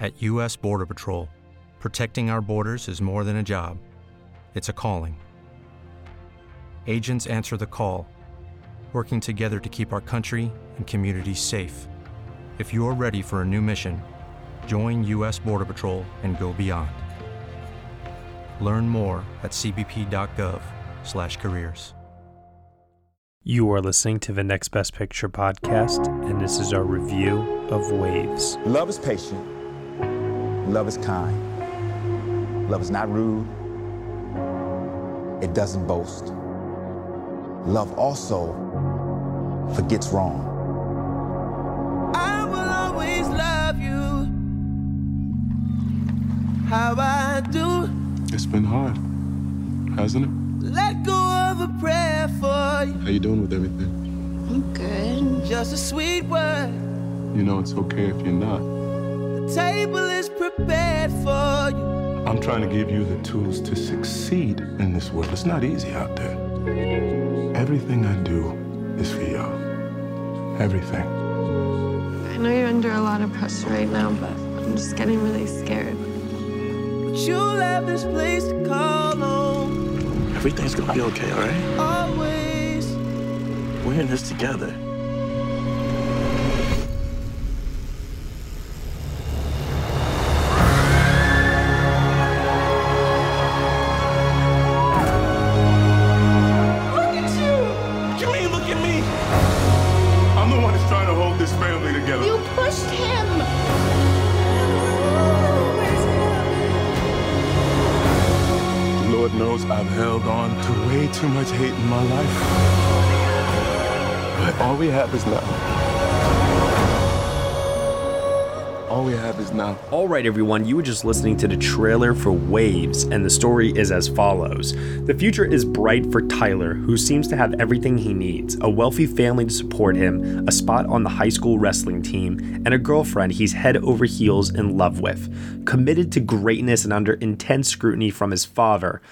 At U.S. Border Patrol, protecting our borders is more than a job, it's a calling. Agents answer the call, working together to keep our country and communities safe. If you're ready for a new mission, join U.S. Border Patrol and go beyond. Learn more at cbp.gov/careers. You are listening to the Next Best Picture podcast, and this is our review of Waves. Love is patient. Love is kind. Love is not rude. It doesn't boast. Love also forgets wrong. I will always love you. How I do. It's been hard, hasn't it? Let go of a prayer for you. How you doing with everything? I'm good. Just a sweet word. You know it's okay if you're not. The table is prepared for you. I'm trying to give you the tools to succeed in this world. It's not easy out there. Everything I do is for y'all. Everything. I know you're under a lot of pressure right now, but I'm just getting really scared. But you'll have this place to call home. Everything's gonna be okay, all right? Always. We're in this together. Too much hate in my life. But all we have is now. All we have is now. All right, everyone, you were just listening to the trailer for Waves, and the story is as follows. The future is bright for Tyler, who seems to have everything he needs a wealthy family to support him, a spot on the high school wrestling team, and a girlfriend he's head over heels in love with. Committed to greatness and under intense scrutiny from his father,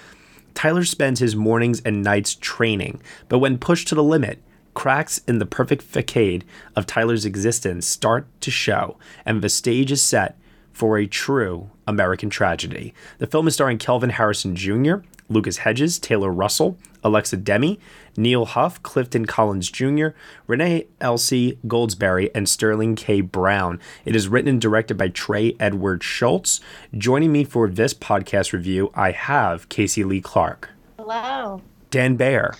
Tyler spends his mornings and nights training, but when pushed to the limit, cracks in the perfect facade of Tyler's existence start to show, and the stage is set for a true American tragedy. The film is starring Kelvin Harrison Jr., Lucas Hedges, Taylor Russell, Alexa Demie, Neal Huff, Clifton Collins Jr., Renee Elise Goldsberry, and Sterling K. Brown. It is written and directed by Trey Edward Shults. Joining me for this podcast review, I have Casey Lee Clark, Hello. Dan Bayer,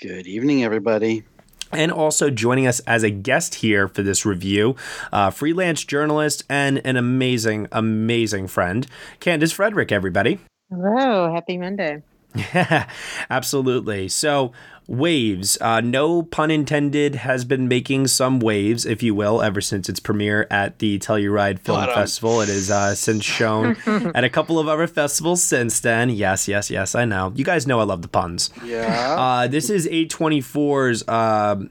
Good evening, everybody. and also joining us as a guest here for this review, uh, freelance journalist and an amazing, amazing friend, Candace Frederick, everybody. Hello, happy Monday. Yeah, absolutely. So, Waves, uh, no pun intended, has been making some waves, if you will, ever since its premiere at the Telluride Film. Festival. It has uh, since shown at a couple of other festivals since then. Yes, yes, yes, I know. You guys know I love the puns. Yeah. Uh, this is A24's, um,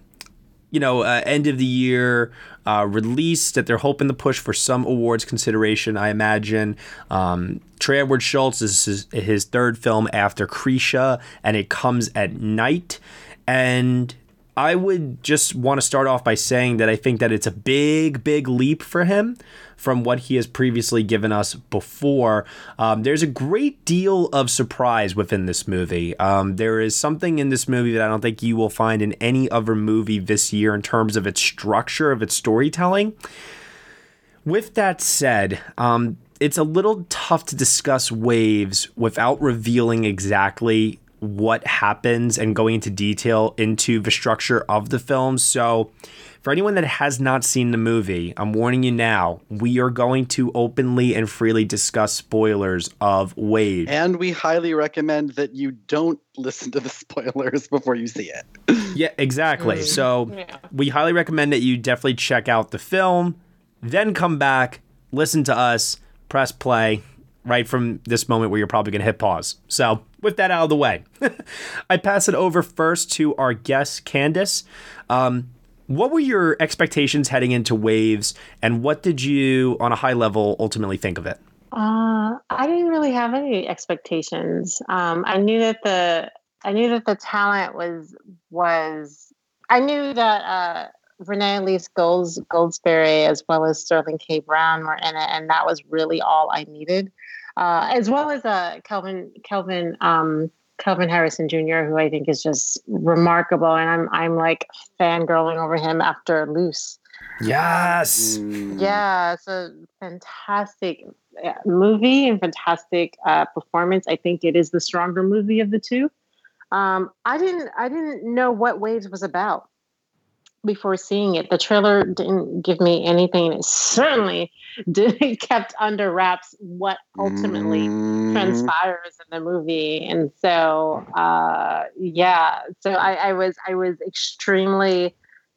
you know, uh, end of the year uh, release that they're hoping to push for some awards consideration, I imagine. Um, Trey Edward Shults is his, his third film after Krisha, and it comes at night. And I would just want to start off by saying that I think that it's a big, big leap for him from what he has previously given us before. Um, there's a great deal of surprise within this movie. Um, there is something in this movie that I don't think you will find in any other movie this year in terms of its structure, of its storytelling. With that said, um, it's a little tough to discuss waves without revealing exactly what happens and going into detail into the structure of the film. So, for anyone that has not seen the movie, I'm warning you now, we are going to openly and freely discuss spoilers of Waves. and we highly recommend that you don't listen to the spoilers before you see it. Yeah, exactly. Mm-hmm. So we highly recommend that you definitely check out the film, then come back, listen to us, press play right from this moment where you're probably going to hit pause. So, with that out of the way, I pass it over first to our guest, Candace. Um, what were your expectations heading into Waves, and what did you, on a high level, ultimately think of it? Uh, I didn't really have any expectations. Um, I knew that the I knew that the talent was was I knew that uh, Renee Elise Golds, Goldsberry as well as Sterling K. Brown were in it, and that was really all I needed. Uh, as well as uh, Kelvin Kelvin um, Kelvin Harrison Jr., who I think is just remarkable, and I'm I'm like fangirling over him after Luce. Yes. Mm. Yeah, it's a fantastic uh, movie and fantastic uh, performance. I think it is the stronger movie of the two. Um, I didn't I didn't know what Waves was about before seeing it. The trailer didn't give me anything. It certainly didn't kept under wraps what ultimately Mm. transpires in the movie. And so uh yeah, so I, I was I was extremely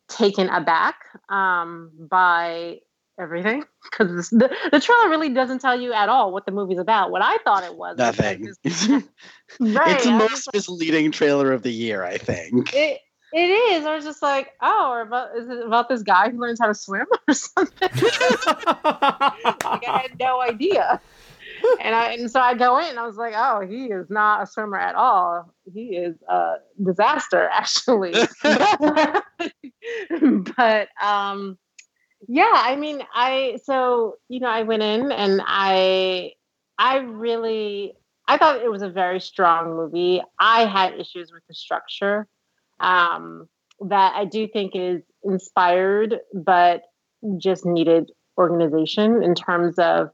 taken aback um by everything because the, the trailer really doesn't tell you at all what the movie's about. What I thought it was was like Nothing. it's the most misleading trailer of the year, I think. it it is. I was just like, oh, or about is it about this guy who learns how to swim or something? like I had no idea. And I and so I go in and I was like, oh, he is not a swimmer at all. He is a disaster, actually. but um yeah, I mean, I so you know, I went in and I I really I thought it was a very strong movie. I had issues with the structure um, that I do think is inspired, but just needed organization in terms of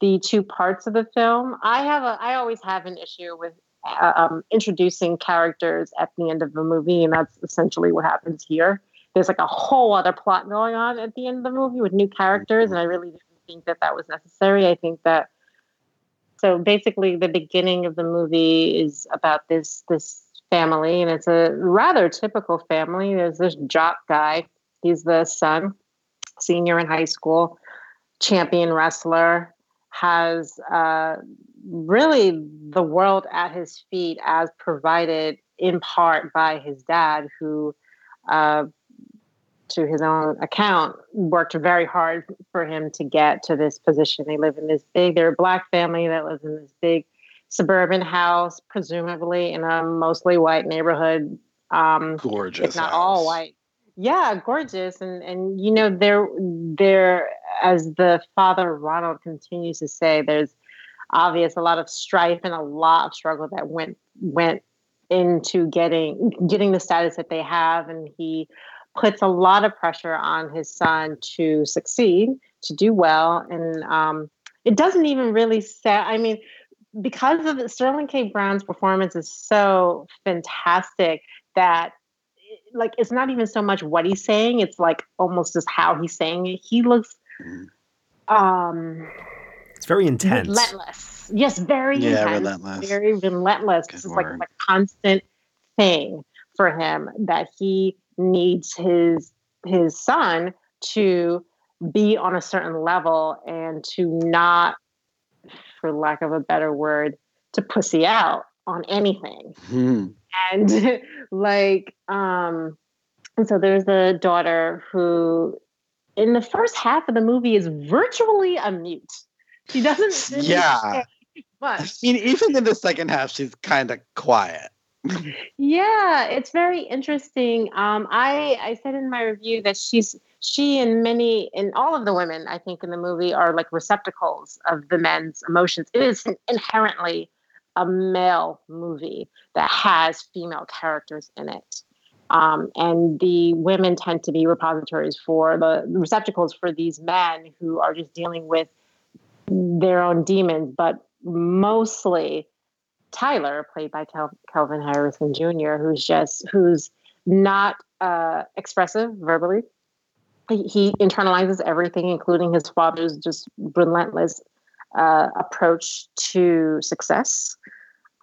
the two parts of the film. I have a I always have an issue with uh, um, introducing characters at the end of a movie, and that's essentially what happens here. There's like a whole other plot going on at the end of the movie with new characters, and I really didn't think that that was necessary. I think that so basically the beginning of the movie is about this this family and it's a rather typical family. There's this jock guy. He's the son senior in high school champion wrestler has uh, really the world at his feet as provided in part by his dad who uh, to his own account worked very hard for him to get to this position. They live in this big they're a black family that lives in this big suburban house presumably in a mostly white neighborhood um Gorgeous. if not all white. Yeah gorgeous. And and you know there there as the father ronald continues to say there's obvious a lot of strife and a lot of struggle that went went into getting getting the status that they have. And he puts a lot of pressure on his son to succeed to do well. And um it doesn't even really say i mean because of the, sterling k. Brown's performance is so fantastic that like it's not even so much what he's saying it's like almost just how he's saying it. He looks um It's very intense. relentless. Yes very Yeah, intense. relentless. very relentless. Good this is like a constant thing for him that he needs his his son to be on a certain level and to not for lack of a better word to pussy out on anything Hmm. and like um and so there's the daughter who in the first half of the movie is virtually a mute she doesn't really Yeah. say I mean, even in the second half, she's kind of quiet. Yeah it's very interesting. Um i i said in my review that she's she and many and all of the women i think in the movie are like receptacles of the men's emotions. It is inherently a male movie that has female characters in it. Um, and the women tend to be repositories for the receptacles for these men who are just dealing with their own demons but mostly Tyler, played by Kel- Kelvin Harrison Jr., who's just who's not uh, expressive verbally. He, internalizes everything, including his father's just relentless uh, approach to success.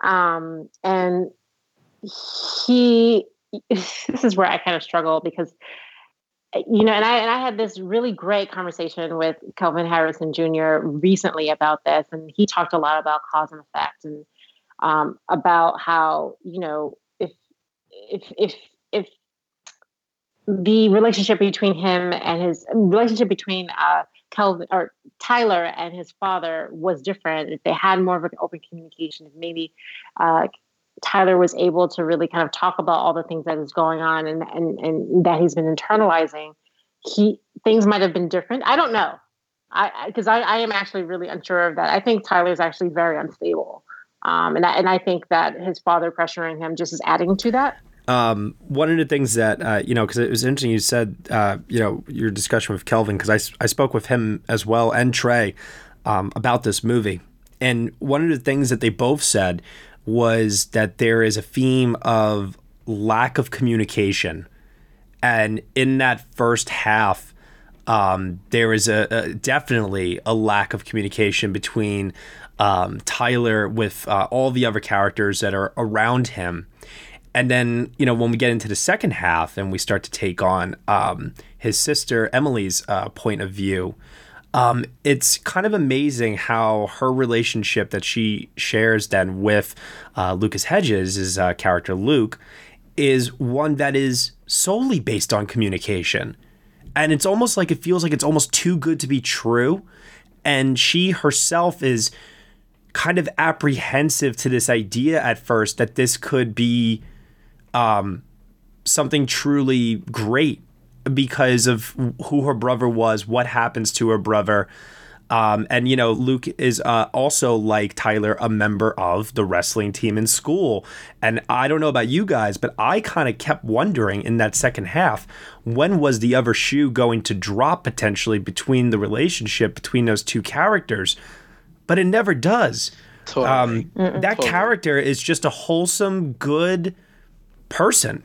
Um, and he, this is where I kind of struggle because you know, and I and I had this really great conversation with Kelvin Harrison Jr. recently about this, and he talked a lot about cause and effect and um, about how you know if if if if the relationship between him and his relationship between uh, Kelvin or Tyler and his father was different. If they had more of an open communication, if maybe uh, Tyler was able to really kind of talk about all the things that is going on and and, and that he's been internalizing, he things might have been different. I don't know. I because I, I, I, am actually really unsure of that. I think Tyler's actually very unstable. Um, and I, and I think that his father pressuring him just is adding to that. Um, one of the things that uh, you know, because it was interesting, you said uh, you know your discussion with Kelvin, because I, I spoke with him as well and Trey um, about this movie, and one of the things that they both said was that there is a theme of lack of communication, and in that first half, um, there is a, a, definitely a lack of communication between um, Tyler with uh, all the other characters that are around him. And then you know when we get into the second half and we start to take on um, his sister Emily's uh, point of view, um, it's kind of amazing how her relationship that she shares then with uh, Lucas Hedges, his uh, character Luke, is one that is solely based on communication, and it's almost like it feels like it's almost too good to be true, and she herself is kind of apprehensive to this idea at first that this could be um, something truly great because of who her brother was, what happens to her brother. Um, and you know, Luke is uh, also like Tyler, a member of the wrestling team in school. And I don't know about you guys, but I kind of kept wondering in that second half, when was the other shoe going to drop potentially between the relationship between those two characters? But it never does. Totally. Um, that totally. character is just a wholesome, good person.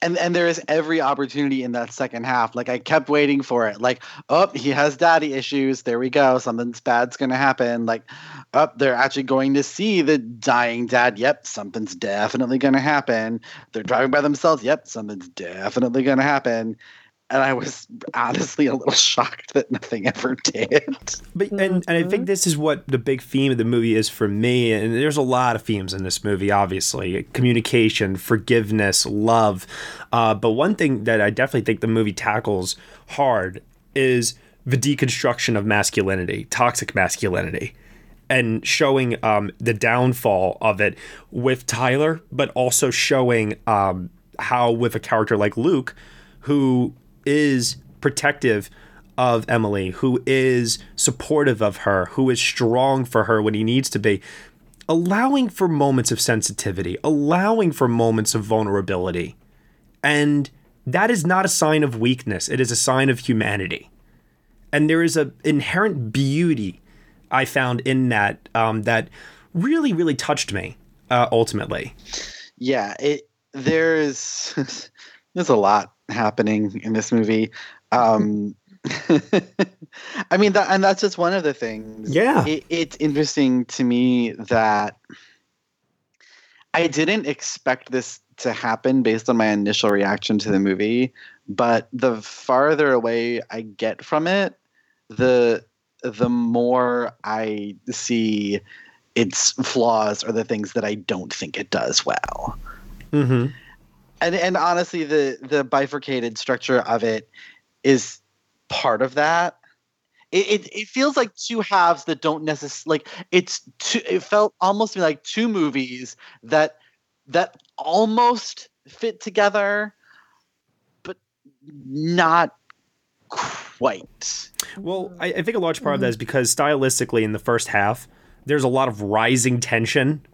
And and there is every opportunity in that second half. Like I kept waiting for it. Like, oh, he has daddy issues. There we go. Something's bad's gonna happen. Like, up, oh, they're actually going to see the dying dad. Yep, something's definitely gonna happen. They're driving by themselves. Yep, something's definitely gonna happen and I was honestly a little shocked that nothing ever did. But and, and I think mm-hmm. this is what the big theme of the movie is for me. And there's a lot of themes in this movie, obviously communication, forgiveness, love. Uh, but one thing that I definitely think the movie tackles hard is the deconstruction of masculinity, toxic masculinity. And showing um, the downfall of it with Tyler, but also showing um, how, with a character like Luke, who is protective of Emily, who is supportive of her, who is strong for her when he needs to be, allowing for moments of sensitivity, allowing for moments of vulnerability. And that is not a sign of weakness, it is a sign of humanity. And there is an inherent beauty I found in that um, that really, really touched me uh, ultimately. Yeah, it there's there's a lot happening in this movie. Um, I mean that, and that's just one of the things. Yeah, it, it's interesting to me that I didn't expect this to happen based on my initial reaction to the movie, but the farther away I get from it, the the more I see its flaws or the things that I don't think it does well. Mm-hmm and and honestly, the the bifurcated structure of it is part of that. It, it, it feels like two halves that don't necessarily like it's two. It felt almost like two movies that that almost fit together, but not quite. Well, I, I think a large part of that is because stylistically, in the first half, there's a lot of rising tension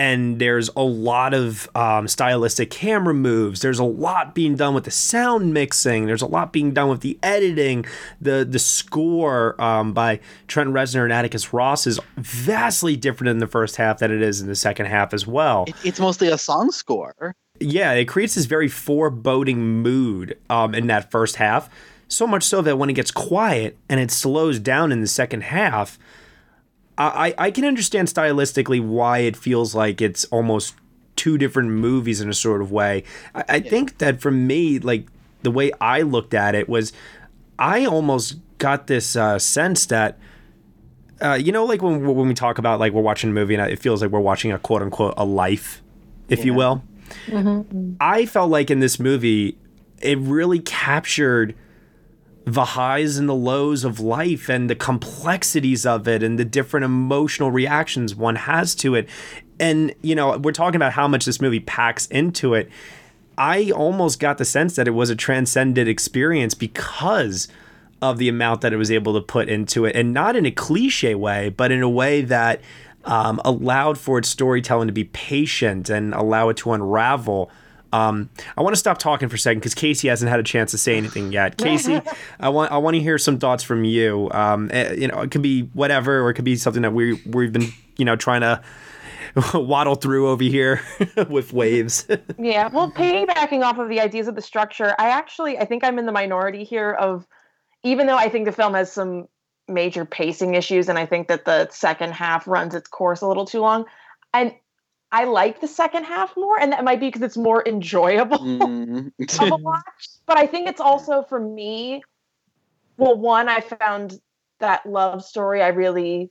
and there's a lot of um, stylistic camera moves. There's a lot being done with the sound mixing. There's a lot being done with the editing. The the score um, by Trent Reznor and Atticus Ross is vastly different in the first half than it is in the second half as well. It's mostly a song score. Yeah, it creates this very foreboding mood um, in that first half. So much so that when it gets quiet and it slows down in the second half, I, I can understand stylistically why it feels like it's almost two different movies in a sort of way. I, I yeah. think that for me, like the way I looked at it was, I almost got this uh, sense that. Uh, you know, like when when we talk about like we're watching a movie and it feels like we're watching a quote unquote a life, if you will. I felt like in this movie, it really captured the highs and the lows of life and the complexities of it and the different emotional reactions one has to it. And, you know, we're talking about how much this movie packs into it. I almost got the sense that it was a transcendent experience because of the amount that it was able to put into it. And not in a cliche way, but in a way that um, allowed for its storytelling to be patient and allow it to unravel. Um, I want to stop talking for a second because Casey hasn't had a chance to say anything yet. Casey, I want I want to hear some thoughts from you. Um, eh, you know, it could be whatever, or it could be something that we we've been you know trying to waddle through over here with waves. Yeah, well, piggybacking off of the ideas of the structure, I actually I think I'm in the minority here of even though I think the film has some major pacing issues and I think that the second half runs its course a little too long. And I like the second half more, and that might be because it's more enjoyable Mm. of a watch. But I think it's also for me. Well, one, I found that love story. I really,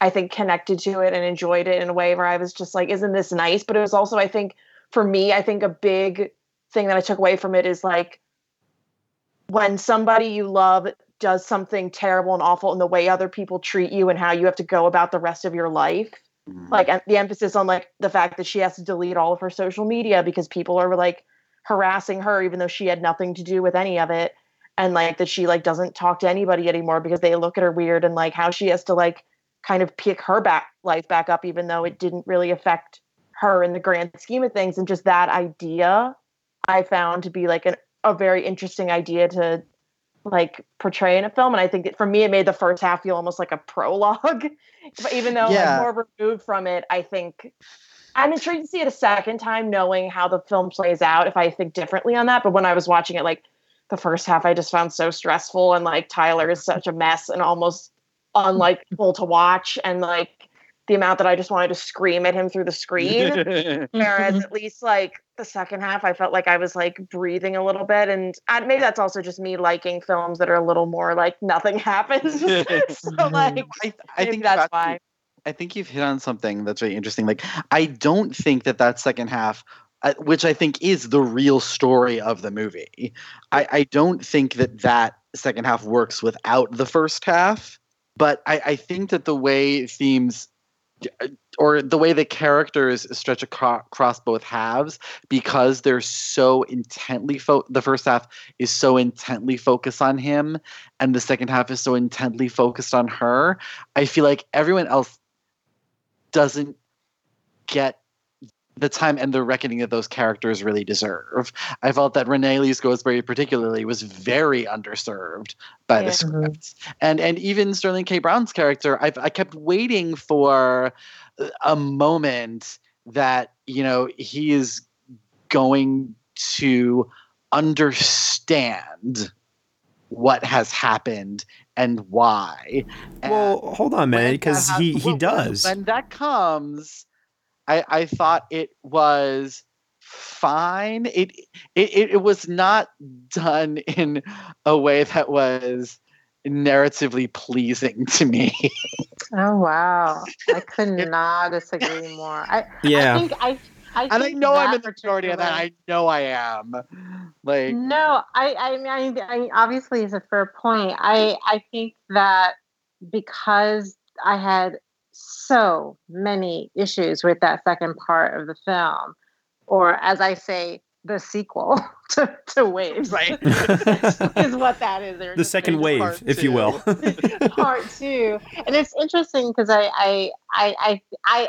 I think, connected to it and enjoyed it in a way where I was just like, "Isn't this nice?" But it was also, I think, for me, I think a big thing that I took away from it is like when somebody you love does something terrible and awful in the way other people treat you and how you have to go about the rest of your life Mm-hmm. like the emphasis on like the fact that she has to delete all of her social media because people are like harassing her even though she had nothing to do with any of it. And like that she like doesn't talk to anybody anymore because they look at her weird and like how she has to like kind of pick her back life back up even though it didn't really affect her in the grand scheme of things. And just that idea i found to be like an, a very interesting idea to like portray in a film and i think it, for me it made the first half feel almost like a prologue but even though Yeah. like more removed from it i think i'm intrigued to see it a second time knowing how the film plays out if i think differently on that but when i was watching it like the first half i just found so stressful and like tyler is such a mess and almost unlikable to watch and like the amount that i just wanted to scream at him through the screen Whereas at least like the second half, I felt like I was like breathing a little bit, and maybe that's also just me liking films that are a little more like nothing happens. so like, I, I think that's why. actually- I think you've hit on something that's very interesting. Like, I don't think that that second half, uh, which I think is the real story of the movie, I, I don't think that that second half works without the first half. But I, I think that the way themes Uh, or the way the characters stretch across both halves because they're so intently fo- the first half is so intently focused on him and the second half is so intently focused on her i feel like everyone else doesn't get the time and the reckoning that those characters really deserve. I felt that Renee Elise Goldsberry particularly was very underserved by Yeah. the script. Mm-hmm. And and even Sterling K. Brown's character, I I kept waiting for a moment that, you know, he is going to understand what has happened and why. well, hold on, man, because he he does. When that comes, I I thought it was fine. It it it, it was not done in a way that was narratively pleasing to me. Oh wow! I could not disagree more. I Yeah. I think I. I and I know I'm in the majority of that. I know I am. Like No, I, I mean, I, I obviously is a fair point. I, I think that because I had so many issues with that second part of the film, or as I say, the sequel to, to Waves, right, is what that is. They're the second wave, if you will. part two, and it's interesting because I, I, I, I, I,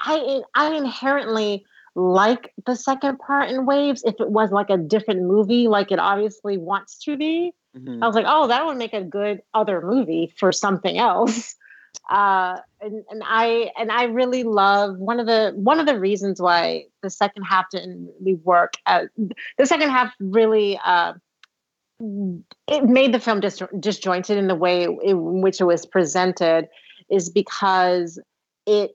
I, I inherently like the second part in Waves if it was like a different movie, like it obviously wants to be. mhm. I was like, oh, that would make a good other movie for something else. Uh, and, and I and I really love one of the one of the reasons why the second half didn't really work. As, the second half really uh, it made the film dis- disjointed in the way in which it was presented is because it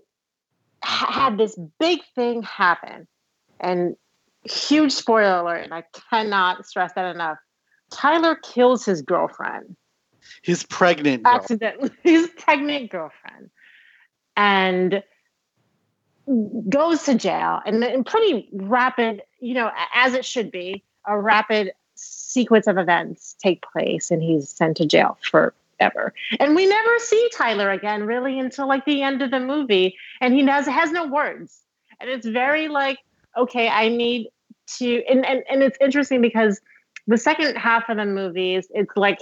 ha- had this big thing happen and huge spoiler alert and i cannot stress that enough Tyler kills his girlfriend. His pregnant accidentally his pregnant girlfriend. And goes to jail. And in pretty rapid you know as it should be a rapid sequence of events take place and he's sent to jail forever. And we never see tyler again really until like the end of the movie. And he has has no words. And it's very like okay i need to and, and and it's interesting because the second half of the movies it's like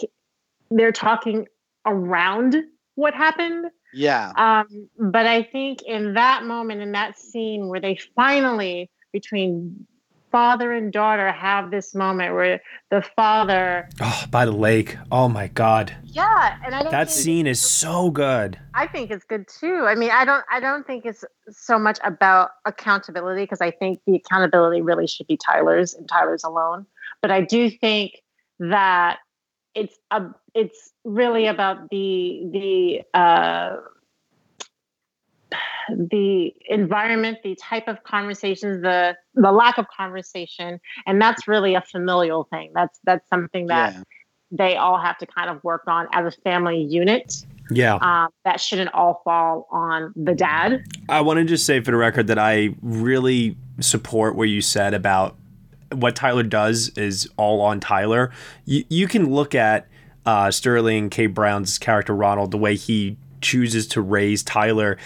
they're talking around what happened Yeah. um, but I think in that moment, in that scene where they finally, between father and daughter, have this moment where the father, Oh, by the lake. Oh my god. yeah, and I don't That think, scene is so good. I think it's good too. I mean, I don't, I don't think it's so much about accountability because I think the accountability really should be Tyler's and Tyler's alone. But I do think that it's a, it's really about the the uh, the environment, the type of conversations, the the lack of conversation, and that's really a familial thing. That's that's something that Yeah. they all have to kind of work on as a family unit. Yeah. Um, that shouldn't all fall on the dad. I want to just say for the record that I really support what you said about what Tyler does is all on Tyler. You, you can look at uh, Sterling K. Brown's character Ronald, the way he chooses to raise Tyler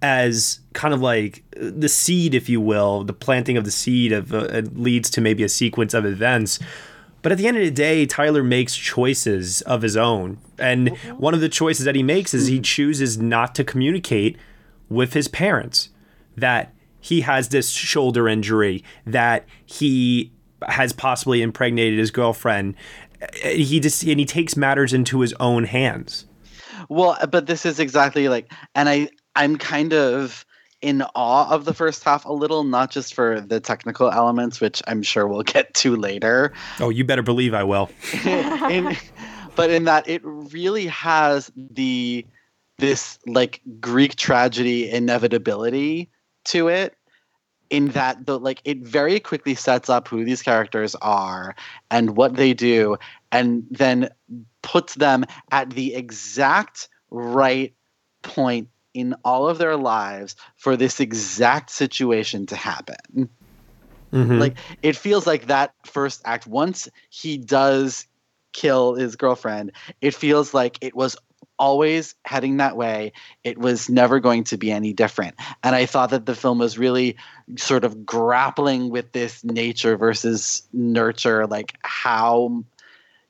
as kind of like the seed, if you will, the planting of the seed of uh, leads to maybe a sequence of events. But at the end of the day, Tyler makes choices of his own. And one of the choices that he makes is he chooses not to communicate with his parents that he has this shoulder injury, that he has possibly impregnated his girlfriend. Uh, He just and he takes matters into his own hands. Well, but this is exactly like, and I I'm kind of in awe of the first half a little, not just for the technical elements, which I'm sure we'll get to later, Oh, you better believe I will. in, but in that it really has the this like Greek tragedy inevitability to it. In that the like it very quickly sets up who these characters are and what they do, and then puts them at the exact right point in all of their lives for this exact situation to happen. Mhm. Like it feels like that first act once he does kill his girlfriend, it feels like it was always heading that way. It was never going to be any different. And I thought that the film was really sort of grappling with this nature versus nurture like how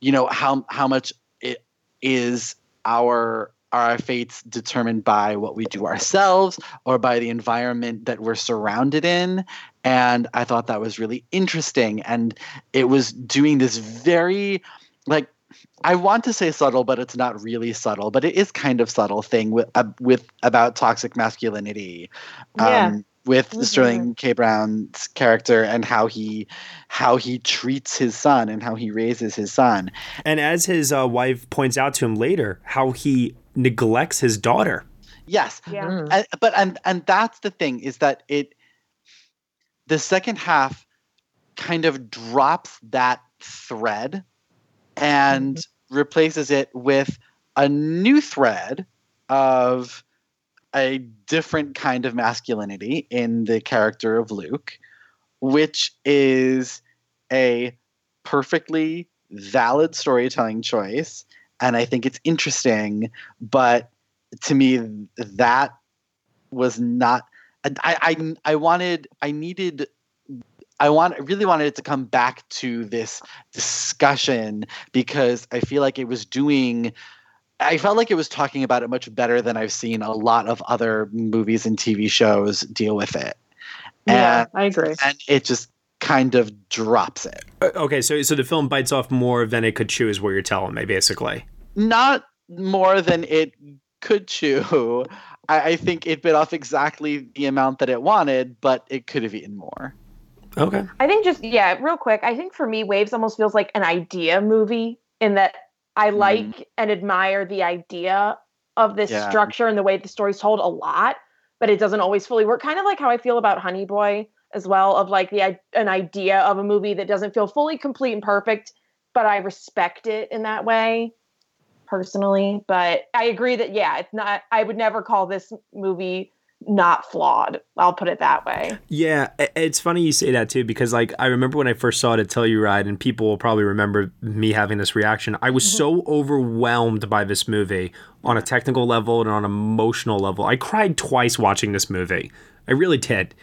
you know how how much it is our our fates determined by what we do ourselves or by the environment that we're surrounded in and i thought that was really interesting and it was doing this very like i want to say subtle but it's not really subtle but it is kind of subtle thing with uh, with about toxic masculinity Yeah. um, with Mhm. Sterling K. Brown's character and how he how he treats his son and how he raises his son. And as his uh, wife points out to him later, how he neglects his daughter. Yes. Yeah. And, but and and that's the thing is that it the second half kind of drops that thread and replaces it with a new thread of a different kind of masculinity in the character of Luke, which is a perfectly valid storytelling choice. And I think it's interesting, but to me, that was not. I, I, I wanted, I needed I want really wanted it to come back to this discussion because I feel like it was doing I felt like it was talking about it much better than I've seen a lot of other movies and TV shows deal with it. Yeah, And, I agree. and it just kind of drops it. Uh, Okay, so so the film bites off more than it could chew, is what you're telling me, basically. Not more than it could chew. I, I think it bit off exactly the amount that it wanted, but it could have eaten more. Okay. I think just yeah, real quick. I think for me, Waves almost feels like an idea movie in that I mm-hmm. like and admire the idea of this Yeah. structure and the way the story's told a lot, but it doesn't always fully work. Kind of like how I feel about Honey Boy as well, of like the an idea of a movie that doesn't feel fully complete and perfect but I respect it in that way personally. But I agree that yeah, it's not. I would never call this movie not flawed. I'll put it that way. Yeah, it's funny you say that too because like I remember when I first saw it at Telluride, and people will probably remember me having this reaction. I was mm-hmm. so overwhelmed by this movie on a technical level and on an emotional level. I cried twice watching this movie. I really did.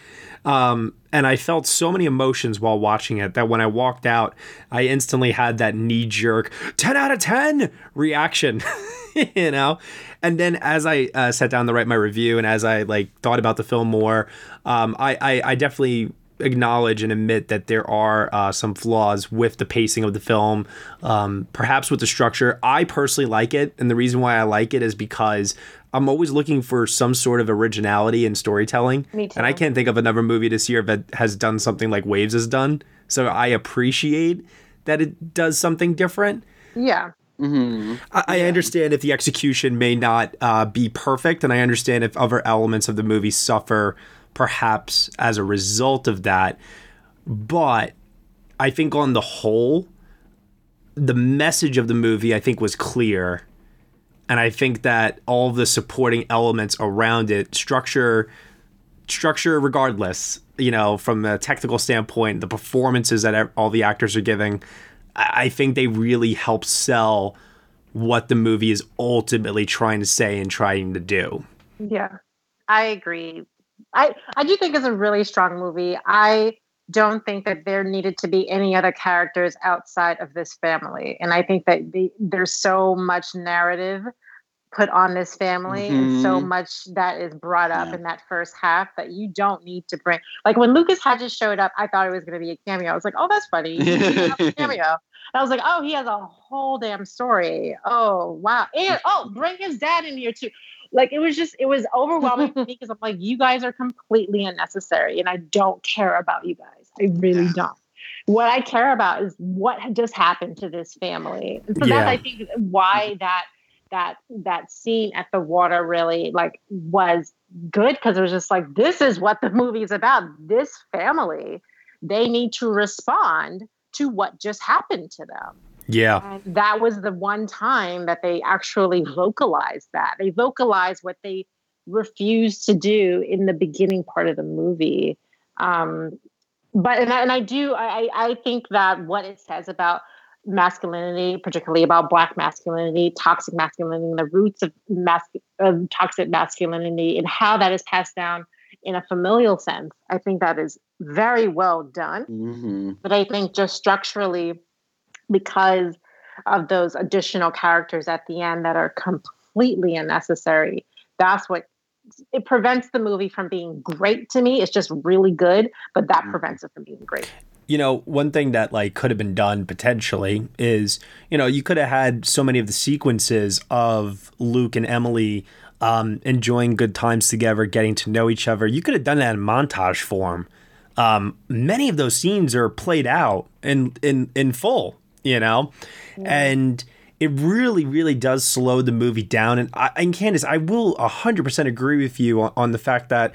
Um, and I felt so many emotions while watching it that when I walked out, I instantly had that knee jerk 10 out of 10 reaction, you know? And then as I uh, sat down to write my review and as I like thought about the film more, um, I, I, I definitely acknowledge and admit that there are uh, some flaws with the pacing of the film, um, perhaps with the structure. I personally like it, and the reason why I like it is because I'm always looking for some sort of originality in storytelling. Me too. And I can't think of another movie this year that has done something like Waves has done. So I appreciate that it does something different. Yeah. Mm-hmm. I, I, understand if the execution may not uh, be perfect, and I understand if other elements of the movie suffer perhaps as a result of that. But I think on the whole, the message of the movie I think was clear and I think that all the supporting elements around it, structure, structure regardless, you know, from a technical standpoint, the performances that all the actors are giving, I think they really help sell what the movie is ultimately trying to say and trying to do. Yeah, I agree. I I do think it's a really strong movie. I don't think that there needed to be any other characters outside of this family. And I think that the, there's so much narrative put on this family mm-hmm. and so mm-hmm. much that is brought up yeah. in that first half that you don't need to bring. Like when Lucas Hedges showed up, I thought it was going to be a cameo. I was like, oh, that's funny. cameo. I was like, oh, he has a whole damn story. Oh, wow. And oh, bring his dad in here too like it was just it was overwhelming for me because I'm like, you guys are completely unnecessary, and I don't care about you guys. I really yeah. don't. What I care about is what just happened to this family. And so yeah. that's I think why mm-hmm. that that that scene at the water really like was good because it was just like this is what the movie is about. This family, they need to respond to what just happened to them. Yeah. And that was the one time that they actually vocalized that. They vocalized what they refused to do in the beginning part of the movie. Um, but and I, and I do I, I think that what it says about masculinity, particularly about black masculinity, toxic masculinity, the roots of, mas- of toxic masculinity, and how that is passed down in a familial sense, I think that is very well done. Mm-hmm. But I think just structurally, because of those additional characters at the end that are completely unnecessary. That's what it prevents the movie from being great to me. It's just really good, but that mm-hmm. prevents it from being great. You know, one thing that like could have been done potentially is, you know, you could have had so many of the sequences of Luke and Emily um, enjoying good times together, getting to know each other. You could have done that in montage form. Um, many of those scenes are played out in in in full you know? Yeah. And it really, really does slow the movie down. And, I, and Candace, I will 100% agree with you on, on the fact that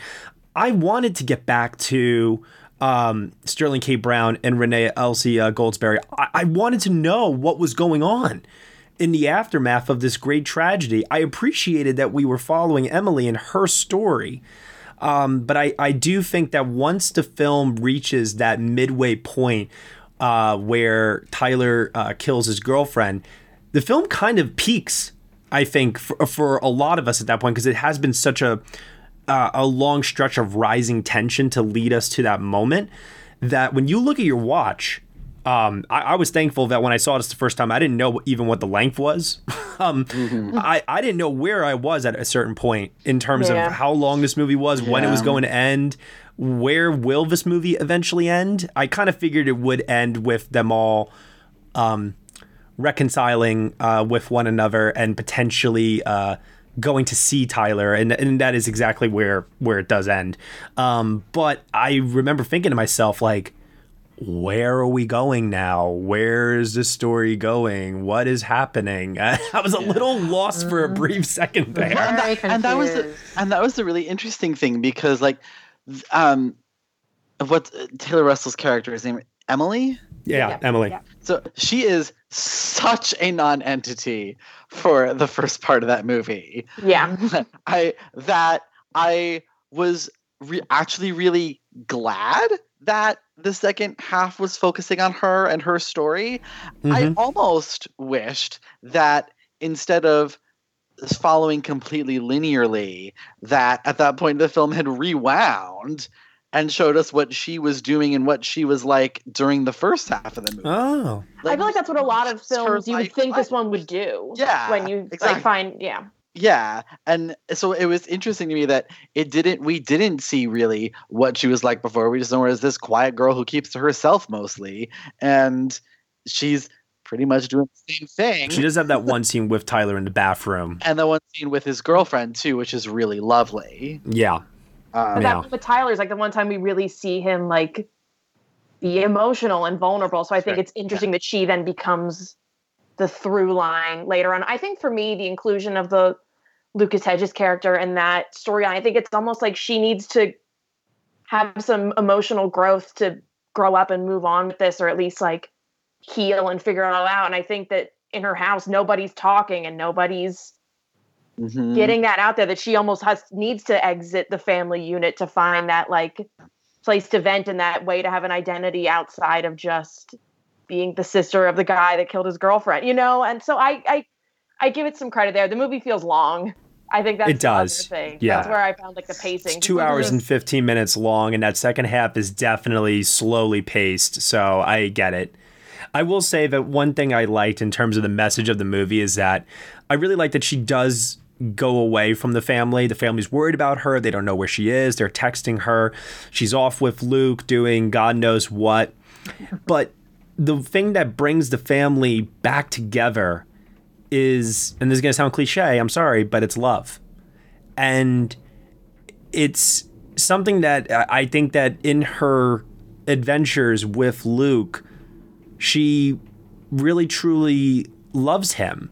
I wanted to get back to um, Sterling K. Brown and Renee Elise uh, Goldsberry. I-, I wanted to know what was going on in the aftermath of this great tragedy. I appreciated that we were following Emily and her story. Um, but I, I do think that once the film reaches that midway point uh, where Tyler uh, kills his girlfriend, the film kind of peaks. I think for, for a lot of us at that point because it has been such a uh, a long stretch of rising tension to lead us to that moment that when you look at your watch um, I, I, was thankful that when I saw this the first time, I didn't know even what the length was. um, mm-hmm. I, I didn't know where I was at a certain point in terms yeah. of how long this movie was, yeah. when it was going to end, where will this movie eventually end? I kind of figured it would end with them all um, reconciling uh, with one another and potentially uh, going to see Tyler, and and that is exactly where where it does end. Um, but I remember thinking to myself like where are we going now? Where is this story going? What is happening? I was a little lost for a brief second there. And that, and that was the, and that was the really interesting thing because like um what Taylor Russell's character is named Emily. Yeah, yeah. Emily. So she is such a non-entity for the first part of that movie. Yeah. I that I was re- actually really glad that the second half was focusing on her and her story. I Mhm. almost wished that instead of following completely linearly, that at that point the film had rewound and showed us what she was doing and what she was like during the first half of the movie. Oh. I feel like that's what a lot of films you would like, think this one would do. Yeah, When you exactly. like find yeah. Yeah, and so it was interesting to me that it didn't. We didn't see really what she was like before. We just know her as this quiet girl who keeps to herself mostly, and she's pretty much doing the same thing. She does have that one scene with Tyler in the bathroom. and the one scene with his girlfriend too, which is really lovely. Yeah. Um, But that with Tyler is like the one time we really see him like be emotional and vulnerable. So I think it's interesting that she then becomes the through line later on. I think for me, the inclusion of the Lucas Hedges character in that storyline, I think it's almost like she needs to have some emotional growth to grow up and move on with this, or at least like heal and figure it all out. And I think that in her house, nobody's talking and nobody's mhm. getting that out there that she almost has needs to exit the family unit to find that like place to vent in that way to have an identity outside of just being the sister of the guy that killed his girlfriend you know and so i i i give it some credit there the movie feels long i think that's It does. thing Yeah. that's where i found like the pacing It's two hours and 15 minutes long, and that second half is definitely slowly paced. So I get it. I will say that one thing I liked in terms of the message of the movie is that I really like that she does go away from the family. The family's worried about her. They don't know where she is. They're texting her. She's off with Luke doing God knows what. But the thing that brings the family back together is, and this is going to sound cliche, I'm sorry, but it's love. And it's something that I think that in her adventures with Luke, she really truly loves him.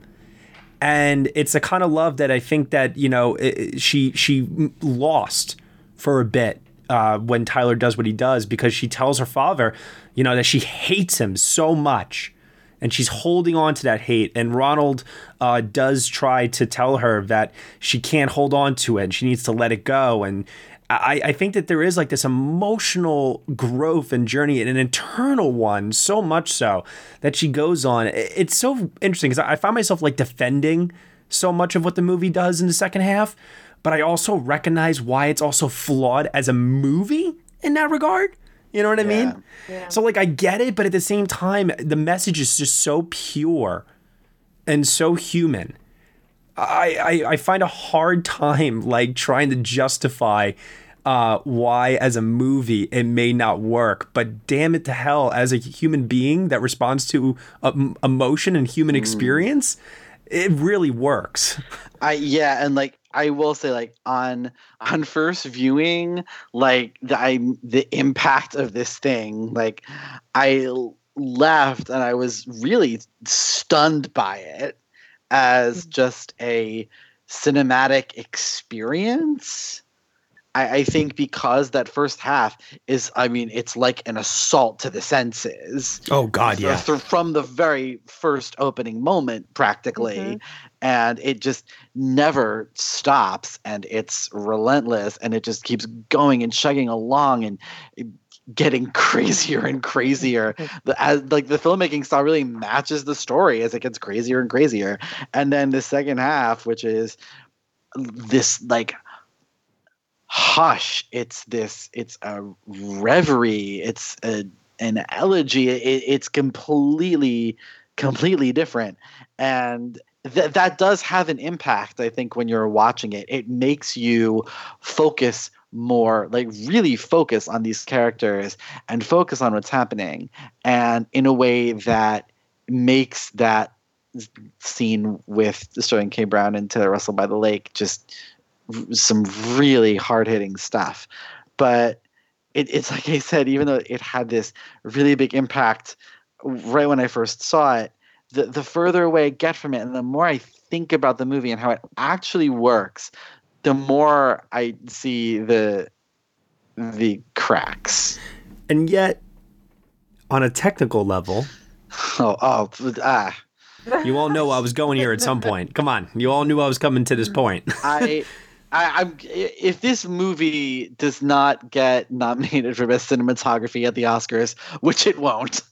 And it's a kind of love that I think that, you know, she she lost for a bit uh, when Tyler does what he does because she tells her father, you know, that she hates him so much and she's holding on to that hate. And Ronald uh, does try to tell her that she can't hold on to it and she needs to let it go. And I, I think that there is like this emotional growth and journey and an internal one, so much so that she goes on. It's so interesting because I find myself like defending so much of what the movie does in the second half, but I also recognize why it's also flawed as a movie in that regard. You know what I mean? Yeah. So like I get it, but at the same time, the message is just so pure and so human. I, I, I find a hard time like trying to justify uh, why as a movie it may not work, but damn it to hell, as a human being that responds to um, emotion and human experience, it really works. I yeah, and like I will say, like on on first viewing, like the I the impact of this thing, like I left and I was really stunned by it as just a cinematic experience. I, I think because that first half is, I mean, it's like an assault to the senses. Oh God, Th- yeah. th- from the very first opening moment, practically, Mhm. and it just never stops, and it's relentless, and it just keeps going and chugging along, and it- getting crazier and crazier. the, as like the filmmaking style really matches the story as it gets crazier and crazier, and then the second half, which is this like hush. It's this it's a reverie. It's a an elegy. It, it's completely completely different. And th- that does have an impact i think when you're watching it. It makes you focus more like really focus on these characters and focus on what's happening. And in a way that makes that scene with Sterling K. Brown and Taylor Russell by the lake just some really hard hitting stuff. But it, it's like I said, even though it had this really big impact right when I first saw it, the, the further away I get from it and the more I think about the movie and how it actually works, the more I see the the cracks. And yet, on a technical level, Oh, oh, ah. you all know I was going here at some point. Come on, you all knew I was coming to this point. I, I, I'm if this movie does not get nominated for best cinematography at the Oscars, which it won't,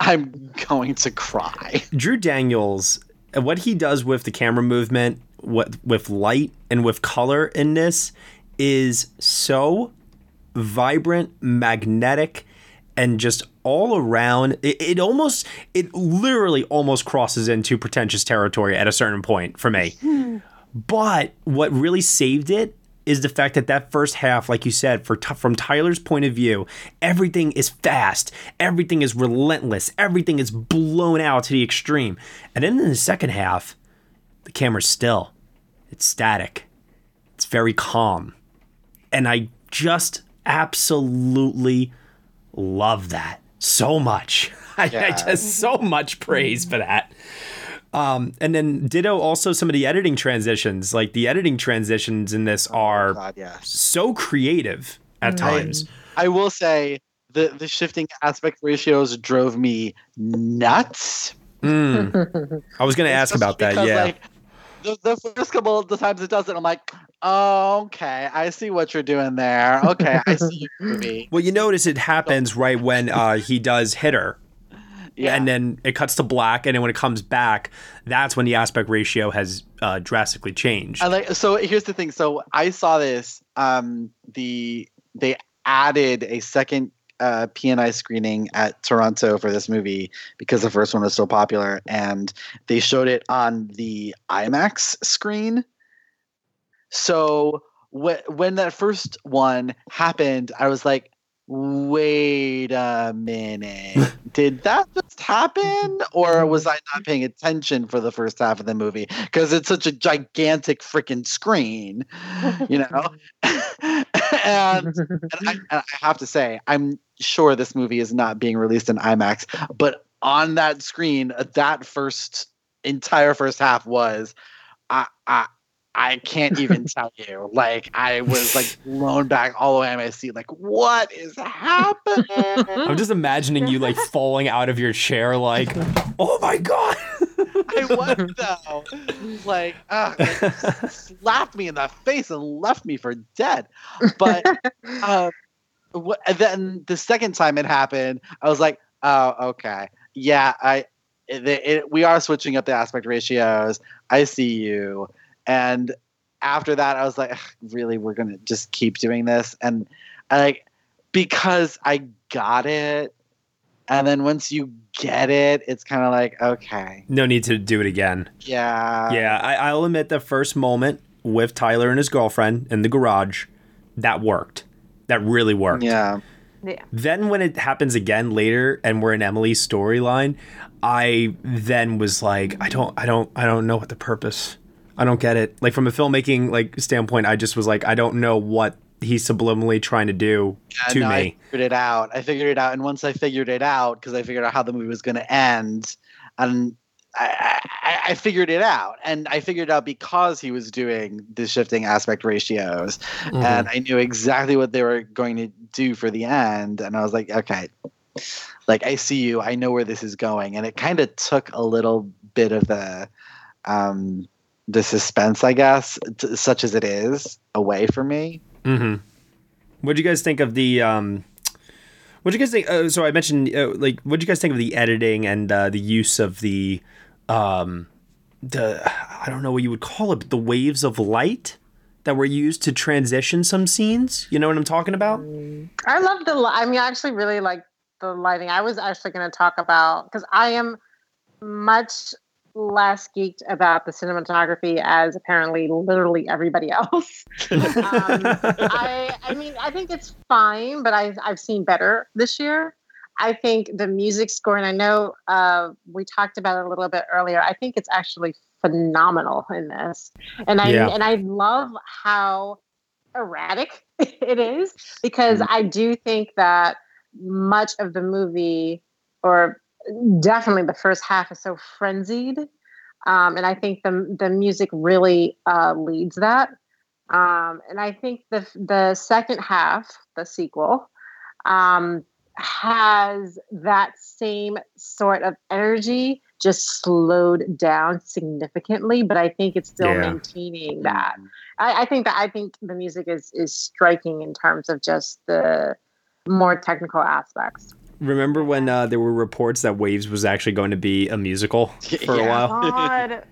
I'm going to cry. Drew Daniels, what he does with the camera movement, what with light and with color in this is so vibrant, magnetic, and just all around. It, it almost, it literally almost crosses into pretentious territory at a certain point for me. But what really saved it is the fact that that first half, like you said, for from Tyler's point of view, everything is fast, everything is relentless, everything is blown out to the extreme, and then in the second half, the camera's still, it's static, it's very calm, and I just absolutely love that so much. I, I just so much praise for that. Um, and then ditto also some of the editing transitions. Like the editing transitions in this are God, yeah. so creative at times. I will say the the shifting aspect ratios drove me nuts. Mm. I was going to ask about that. Yeah. Like, the, the first couple of the times it does it, I'm like, oh, okay, I see what you're doing there. Okay, I see your movie. well, you notice it happens right when uh, he does hit her. Yeah. And then it cuts to black, and then when it comes back, that's when the aspect ratio has uh, drastically changed. I like so here's the thing. So I saw this. Um the they added a second uh P&I screening at Toronto for this movie because the first one was so popular and they showed it on the IMAX screen. So wh- when that first one happened, I was like, wait a minute. Did that just happen? Or was I not paying attention for the first half of the movie? Because it's such a gigantic freaking screen, you know? and, and, I, and I have to say, I'm sure this movie is not being released in IMAX, but on that screen, that first entire first half was, I, I, I can't even tell you. Like I was like blown back all the way on my seat. Like what is happening? I'm just imagining you like falling out of your chair, like, oh my god. I was though. Like, uh, like, slapped me in the face and left me for dead. But wh- then the second time it happened, I was like, oh, okay, yeah, I. It, it, we are switching up the aspect ratios. I see you. And after that, I was like, really, we're gonna just keep doing this. And I like because I got it. And then once you get it, it's kind of like, okay, No need to do it again. yeah, Yeah, I, I'll admit the first moment with Tyler and his girlfriend in the garage, that worked. That really worked. yeah. Yeah. Then when it happens again later and we're in Emily's storyline, I then was like, I don't I don't I don't know what the purpose. I don't get it. Like from a filmmaking like standpoint, I just was like, I don't know what he's subliminally trying to do Yeah, to no, me. I figured it out. I figured it out, and once I figured it out, because I figured out how the movie was going to end, and I, I, I figured it out, and I figured it out because he was doing the shifting aspect ratios, Mm-hmm. and I knew exactly what they were going to do for the end, and I was like, okay, like I see you, I know where this is going, and it kind of took a little bit of the, um, the suspense, I guess, t- such as it is, away from me. Mm-hmm. What do you guys think of the? Um, what do you guys think? Uh, so I mentioned, uh, like, what do you guys think of the editing and uh, the use of the, um, the I don't know what you would call it, but the waves of light that were used to transition some scenes. You know what I'm talking about? I love the. li- I mean, I actually really like the lighting. I was actually going to talk about because I am much less geeked about the cinematography as apparently literally everybody else. um, I, I mean, I think it's fine, but I, I've seen better this year. I think the music score, and I know uh, we talked about it a little bit earlier. I think it's actually phenomenal in this, and I Yeah. and I love how erratic it is because I do think that much of the movie, or definitely the first half, is so frenzied, um, and I think the the music really uh, leads that. Um, and I think the the second half, the sequel, um, has that same sort of energy, just slowed down significantly. But I think it's still Yeah. maintaining that. I, I think that I think the music is is striking in terms of just the more technical aspects. Remember when uh, there were reports that Waves was actually going to be a musical for a while? God.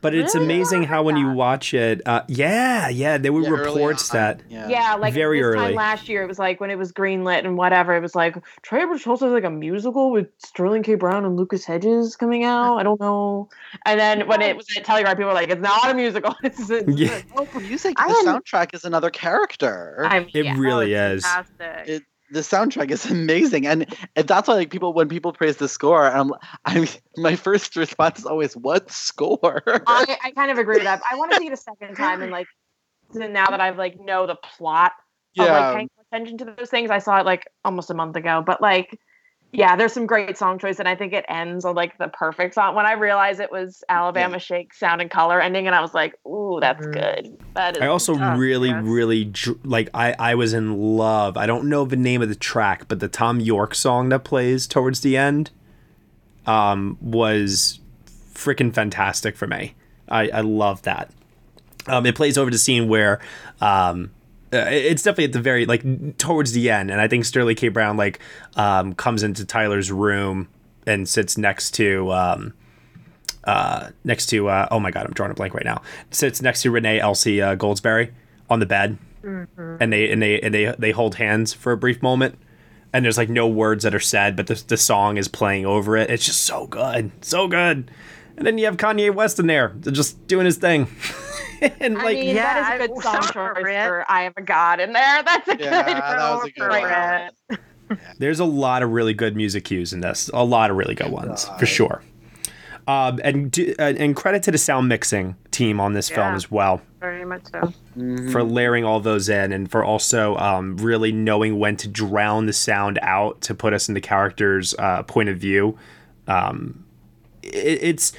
But it's Really? amazing how when you watch it, uh, yeah, yeah, there were Yeah, reports on, that yeah. Yeah, like Very this early. time last year, it was like when it was greenlit and whatever. It was like Trey Edward Shults has like a musical with Sterling K. Brown and Lucas Hedges coming out. I don't know. And then when it was at Telluride, people were like, "It's not a musical." It's, it's Yeah. Oh, music. I the soundtrack is another character. I mean, it yeah. really is. Fantastic. it, the soundtrack is amazing, and, and that's why like people when people praise the score, I'm, I'm my first response is always what score? I, I kind of agree with that. I want to see it a second time and like now that I've like know the plot of Yeah. like paying attention to those things. I saw it like almost a month ago, but like yeah, there's some great song choice, and I think it ends on like the perfect song. When I realized it was Alabama Shake Sound and Color ending, and I was like, "Ooh, that's good." That is. I also Oh, really, yes. really like. I I was in love. I don't know the name of the track, but the Thom Yorke song that plays towards the end, um, was freaking fantastic for me. I I love that. Um, it plays over the scene where, um, uh, it's definitely at the very like towards the end, and I think Sterling K. Brown like um comes into Tyler's room and sits next to um uh, next to uh, oh my god, I'm drawing a blank right now. Sits next to Renee Elise uh, Goldsberry on the bed, and they and they and they they hold hands for a brief moment, and there's like no words that are said, but the the song is playing over it. It's just so good, so good. And then you have Kanye West in there, just doing his thing, and I like mean, Yeah, that is a I- good song choice appropriate. for "I Am a God" in there. That's a Yeah, good. that was a good one. there's a lot of really good music cues in this, a lot of really good ones for sure. Um, and do, uh, and credit to the sound mixing team on this film as well. Very much so. for layering all those in and for also um, really knowing when to drown the sound out to put us in the character's uh, point of view. Um, it, it's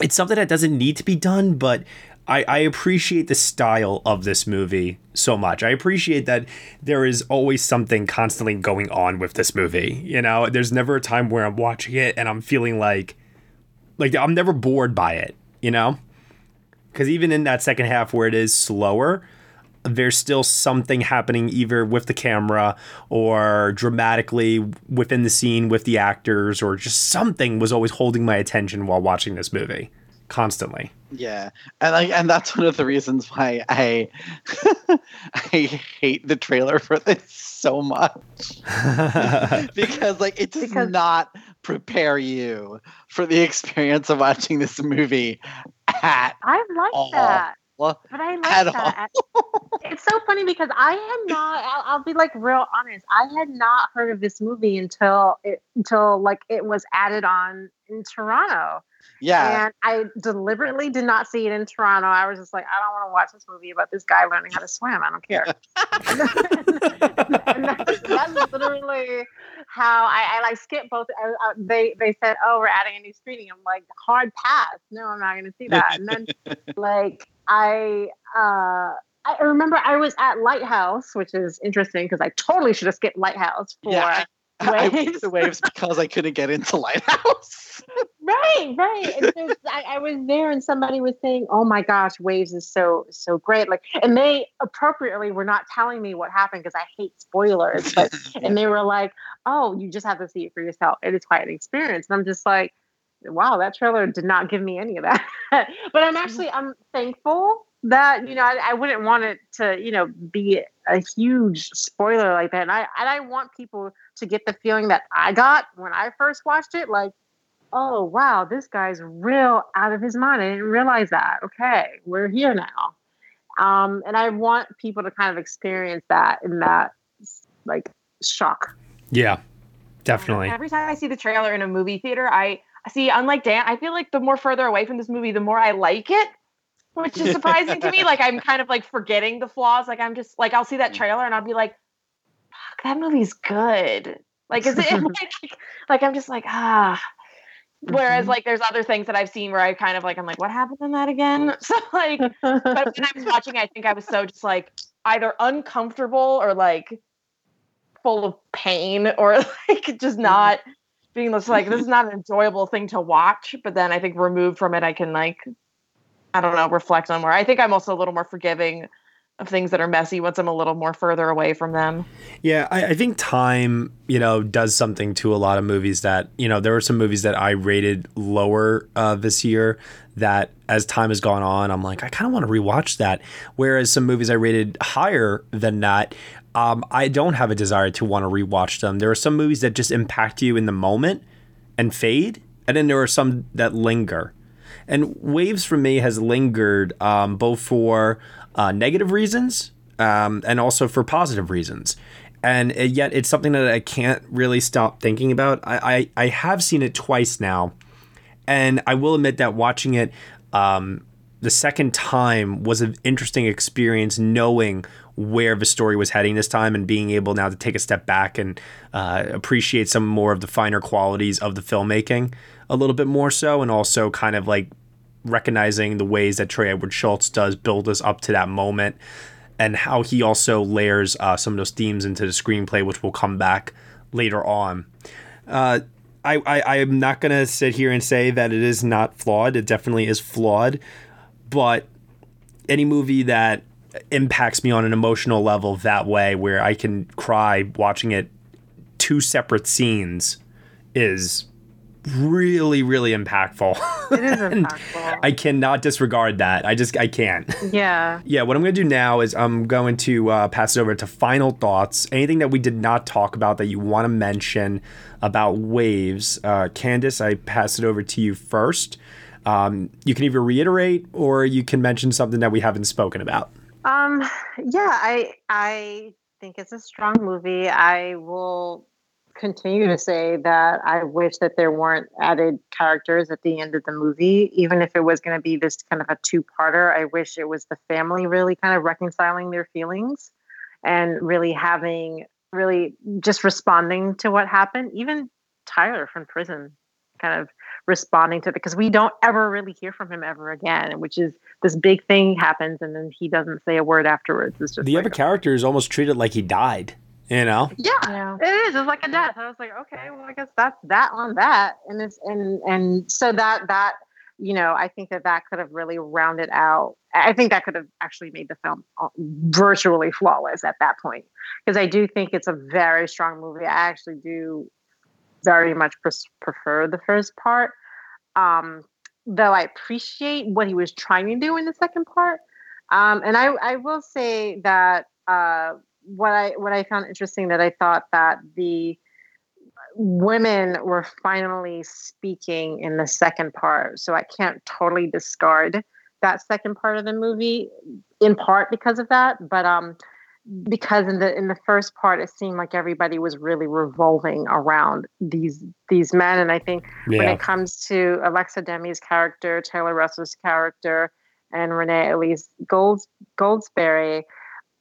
it's something that doesn't need to be done, but I, I appreciate the style of this movie so much. I appreciate that there is always something constantly going on with this movie. You know, there's never a time where I'm watching it and I'm feeling like like I'm never bored by it. You know because even in that second half where it is slower there's still something happening either with the camera or dramatically within the scene with the actors or just something was always holding my attention while watching this movie constantly Yeah, and like, and that's one of the reasons why I I hate the trailer for this so much because like it does Because- not prepare you for the experience of watching this movie at I like all. that. But I like that. it's so funny because I had not. I'll, I'll be like real honest. I had not heard of this movie until it until like it was added on in Toronto, yeah, and I deliberately did not see it in Toronto. I was just like, I don't want to watch this movie about this guy learning how to swim. I don't care. and that's, that's literally how I, I like skipped both. I, I, they they said, "Oh, we're adding a new screening." I'm like, hard pass. No, I'm not going to see that. And then like I uh I remember I was at Lighthouse, which is interesting because I totally should have skipped Lighthouse for Yeah, Waves. to waves because I couldn't get into Lighthouse. right, right. And so I, I was there, and somebody was saying, "Oh my gosh, Waves is so so great!" Like, and they appropriately were not telling me what happened because I hate spoilers. But and they were like, "Oh, you just have to see it for yourself. It is quite an experience." And I'm just like, "Wow, that trailer did not give me any of that." but I'm mm-hmm. actually I'm thankful that you know I, I wouldn't want it to you know be a huge spoiler like that. And I and I want people to get the feeling that I got when I first watched it, like. Oh wow, this guy's real out of his mind. I didn't realize that. Okay, we're here now. Um, and I want people to kind of experience that in that like shock. yeah definitely Every time I see the trailer in a movie theater, I see, unlike Dan, I feel like the more further away from this movie, the more I like it, which is surprising to me. Like I'm kind of like forgetting the flaws. Like I'm just like I'll see that mm. trailer and I'll be like, "Fuck, that movie's good." Like is it like, like I'm just like ah. Whereas mm-hmm. like there's other things that I've seen where I kind of like I'm like, what happened in that again? So like, but when I was watching, I think I was so just like either uncomfortable or like full of pain or like just mm-hmm. not being just like this is not an enjoyable thing to watch. But then I think removed from it, I can like I don't know reflect on more. I think I'm also a little more forgiving of things that are messy once I'm a little more further away from them. Yeah, I, I, think time, you know, does something to a lot of movies that, you know, there were some movies that I rated lower uh, this year that as time has gone on, I'm like, I kind of want to rewatch that. Whereas some movies I rated higher than that, um, I don't have a desire to want to rewatch them. There are some movies that just impact you in the moment and fade, and then there are some that linger. And Waves for me has lingered um, both for uh, negative reasons um, and also for positive reasons. And yet, it's something that I can't really stop thinking about. I, I, I have seen it twice now, and I will admit that watching it um, the second time was an interesting experience, knowing where the story was heading this time and being able now to take a step back and uh, appreciate some more of the finer qualities of the filmmaking a little bit more so, and also kind of like recognizing the ways that Trey Edward Shults does build us up to that moment and how he also layers uh, some of those themes into the screenplay, which will come back later on. Uh, I, I, I am not going to sit here and say that it is not flawed. It definitely is flawed. But any movie that impacts me on an emotional level that way, where I can cry watching it two separate scenes, is really really impactful. It is impactful. I cannot disregard that. I just i can't. Yeah. Yeah what i'm going to do now is i'm going to uh, pass it over to final thoughts. Anything that we did not talk about that you want to mention about waves uh, candace i pass it over to you first. Um, you can either reiterate or you can mention something that we haven't spoken about. Um yeah i i think it's a strong movie. I will continue to say that I wish that there weren't added characters at the end of the movie, even if it was going to be this kind of a two parter. I wish it was the family really kind of reconciling their feelings and really having, really just responding to what happened. Even Tyler from prison kind of responding to it because we don't ever really hear from him ever again, which is this big thing happens and then he doesn't say a word afterwards. It's just the like, other character is almost treated like he died. You know? Yeah, yeah, it is. It's like a death. I was like, okay, well, I guess that's that on that, and it's and and so that that you know, I think that that could have really rounded out. I think that could have actually made the film uh, virtually flawless at that point because I do think it's a very strong movie. I actually do very much prefer the first part. Um, though I appreciate what he was trying to do in the second part. Um, and I, I will say that uh, what I what I found interesting that I thought that the women were finally speaking in the second part, so I can't totally discard that second part of the movie in part because of that, but um because in the in the first part it seemed like everybody was really revolving around these these men and i think yeah. when it comes to alexa demie's character taylor russell's character and renee elise Golds, goldsberry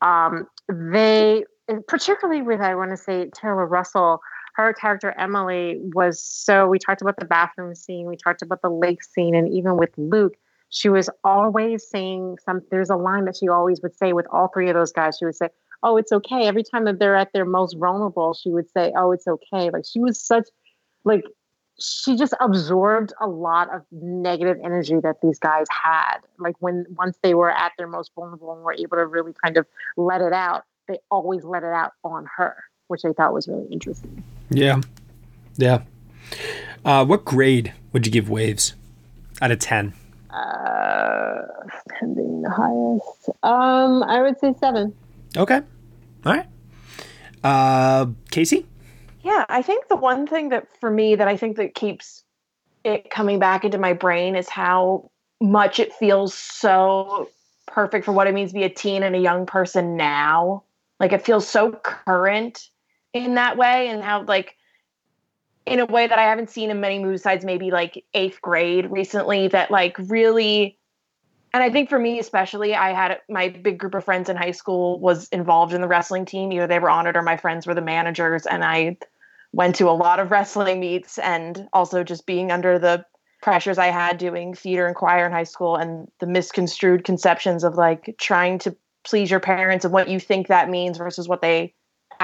um, they particularly with I want to say Taylor Russell, her character Emily was so. We talked about the bathroom scene, we talked about the lake scene, and even with Luke, she was always saying some. There's a line that she always would say with all three of those guys. She would say, "Oh, it's okay." Every time that they're at their most vulnerable, she would say, "Oh, it's okay." Like she was such, like she just absorbed a lot of negative energy that these guys had. Like when once they were at their most vulnerable and were able to really kind of let it out, they always let it out on her, which I thought was really interesting. Yeah. Yeah. Uh, what grade would you give Waves out of 10? Uh, 10 being the highest. Um, I would say seven. Okay. All right. Uh, Casey? Yeah, I think the one thing that for me that I think that keeps it coming back into my brain is how much it feels so perfect for what it means to be a teen and a young person now. Like it feels so current in that way and how like in a way that I haven't seen in many movies besides maybe like eighth grade recently that like really and I think for me especially, I had my big group of friends in high school was involved in the wrestling team. Either they were on it or my friends were the managers, and I went to a lot of wrestling meets and also just being under the pressures I had doing theater and choir in high school and the misconstrued conceptions of like trying to please your parents and what you think that means versus what they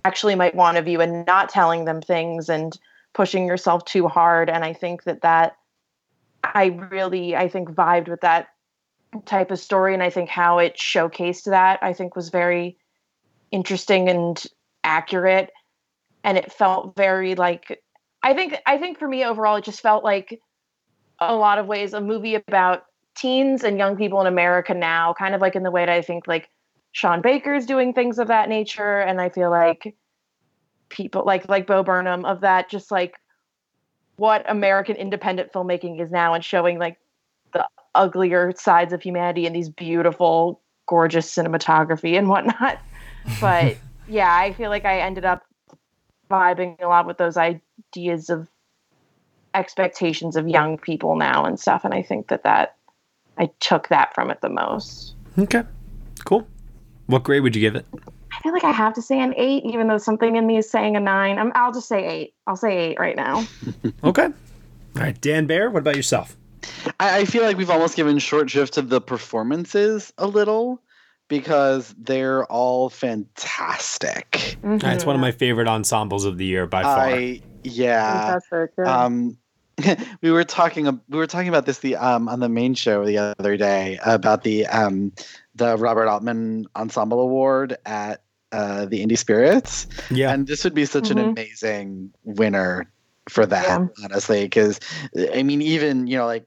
actually might want of you and not telling them things and pushing yourself too hard. And i think that that i really i think vibed with that type of story and i think how it showcased that i think was very interesting and accurate and it felt very like i think i think for me overall it just felt like a lot of ways a movie about teens and young people in america now kind of like in the way that i think like sean baker's doing things of that nature and i feel like people like like bo burnham of that just like what american independent filmmaking is now and showing like the uglier sides of humanity and these beautiful gorgeous cinematography and whatnot. But yeah i feel like i ended up vibing a lot with those ideas of expectations of young people now and stuff and i think that that i took that from it the most Okay. Cool. What grade would you give it? i feel like i have to say an eight even though something in me is saying a nine I'm, i'll just say eight i'll say eight right now Okay. All right, Dan Bear, what about yourself? I, I feel like we've almost given short shrift to the performances a little because they're all fantastic. Uh, It's one of my favorite ensembles of the year by far. I yeah. Fantastic, Um, we were talking we were talking about this the um on the main show the other day about the um the Robert Altman Ensemble Award at uh, the Indie Spirits. Yeah. And this would be such an Mhm. amazing winner for that, Yeah. honestly, because I mean, even you know, like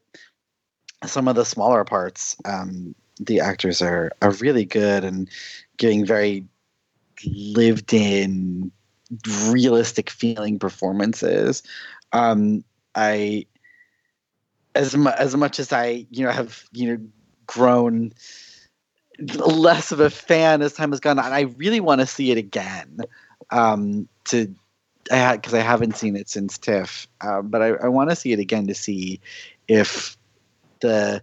some of the smaller parts, um, the actors are are really good and giving very lived in, realistic feeling performances. Um, I as mu- as much as I you know have you know grown less of a fan as time has gone on. I really want to see it again. Um, to I because I haven't seen it since TIFF, uh, but I, I want to see it again to see if the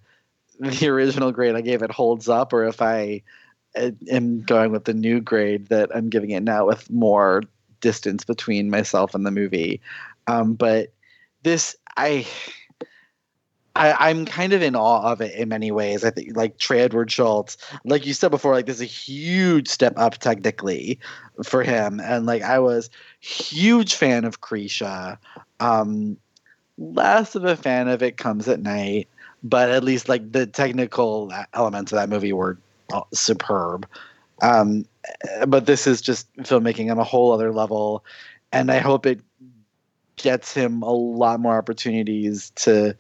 the original grade I gave it holds up, or if I uh, am going with the new grade that I'm giving it now with more distance between myself and the movie. Um, but this, I. I, I'm kind of in awe of it in many ways. I think, like Trey Edward Shults, like you said before, like this is a huge step up technically for him, and like I was huge fan of Krisha. Um, less of a fan of It Comes at Night, but at least like the technical elements of that movie were uh, superb. Um, but this is just filmmaking on a whole other level, and I hope it gets him a lot more opportunities to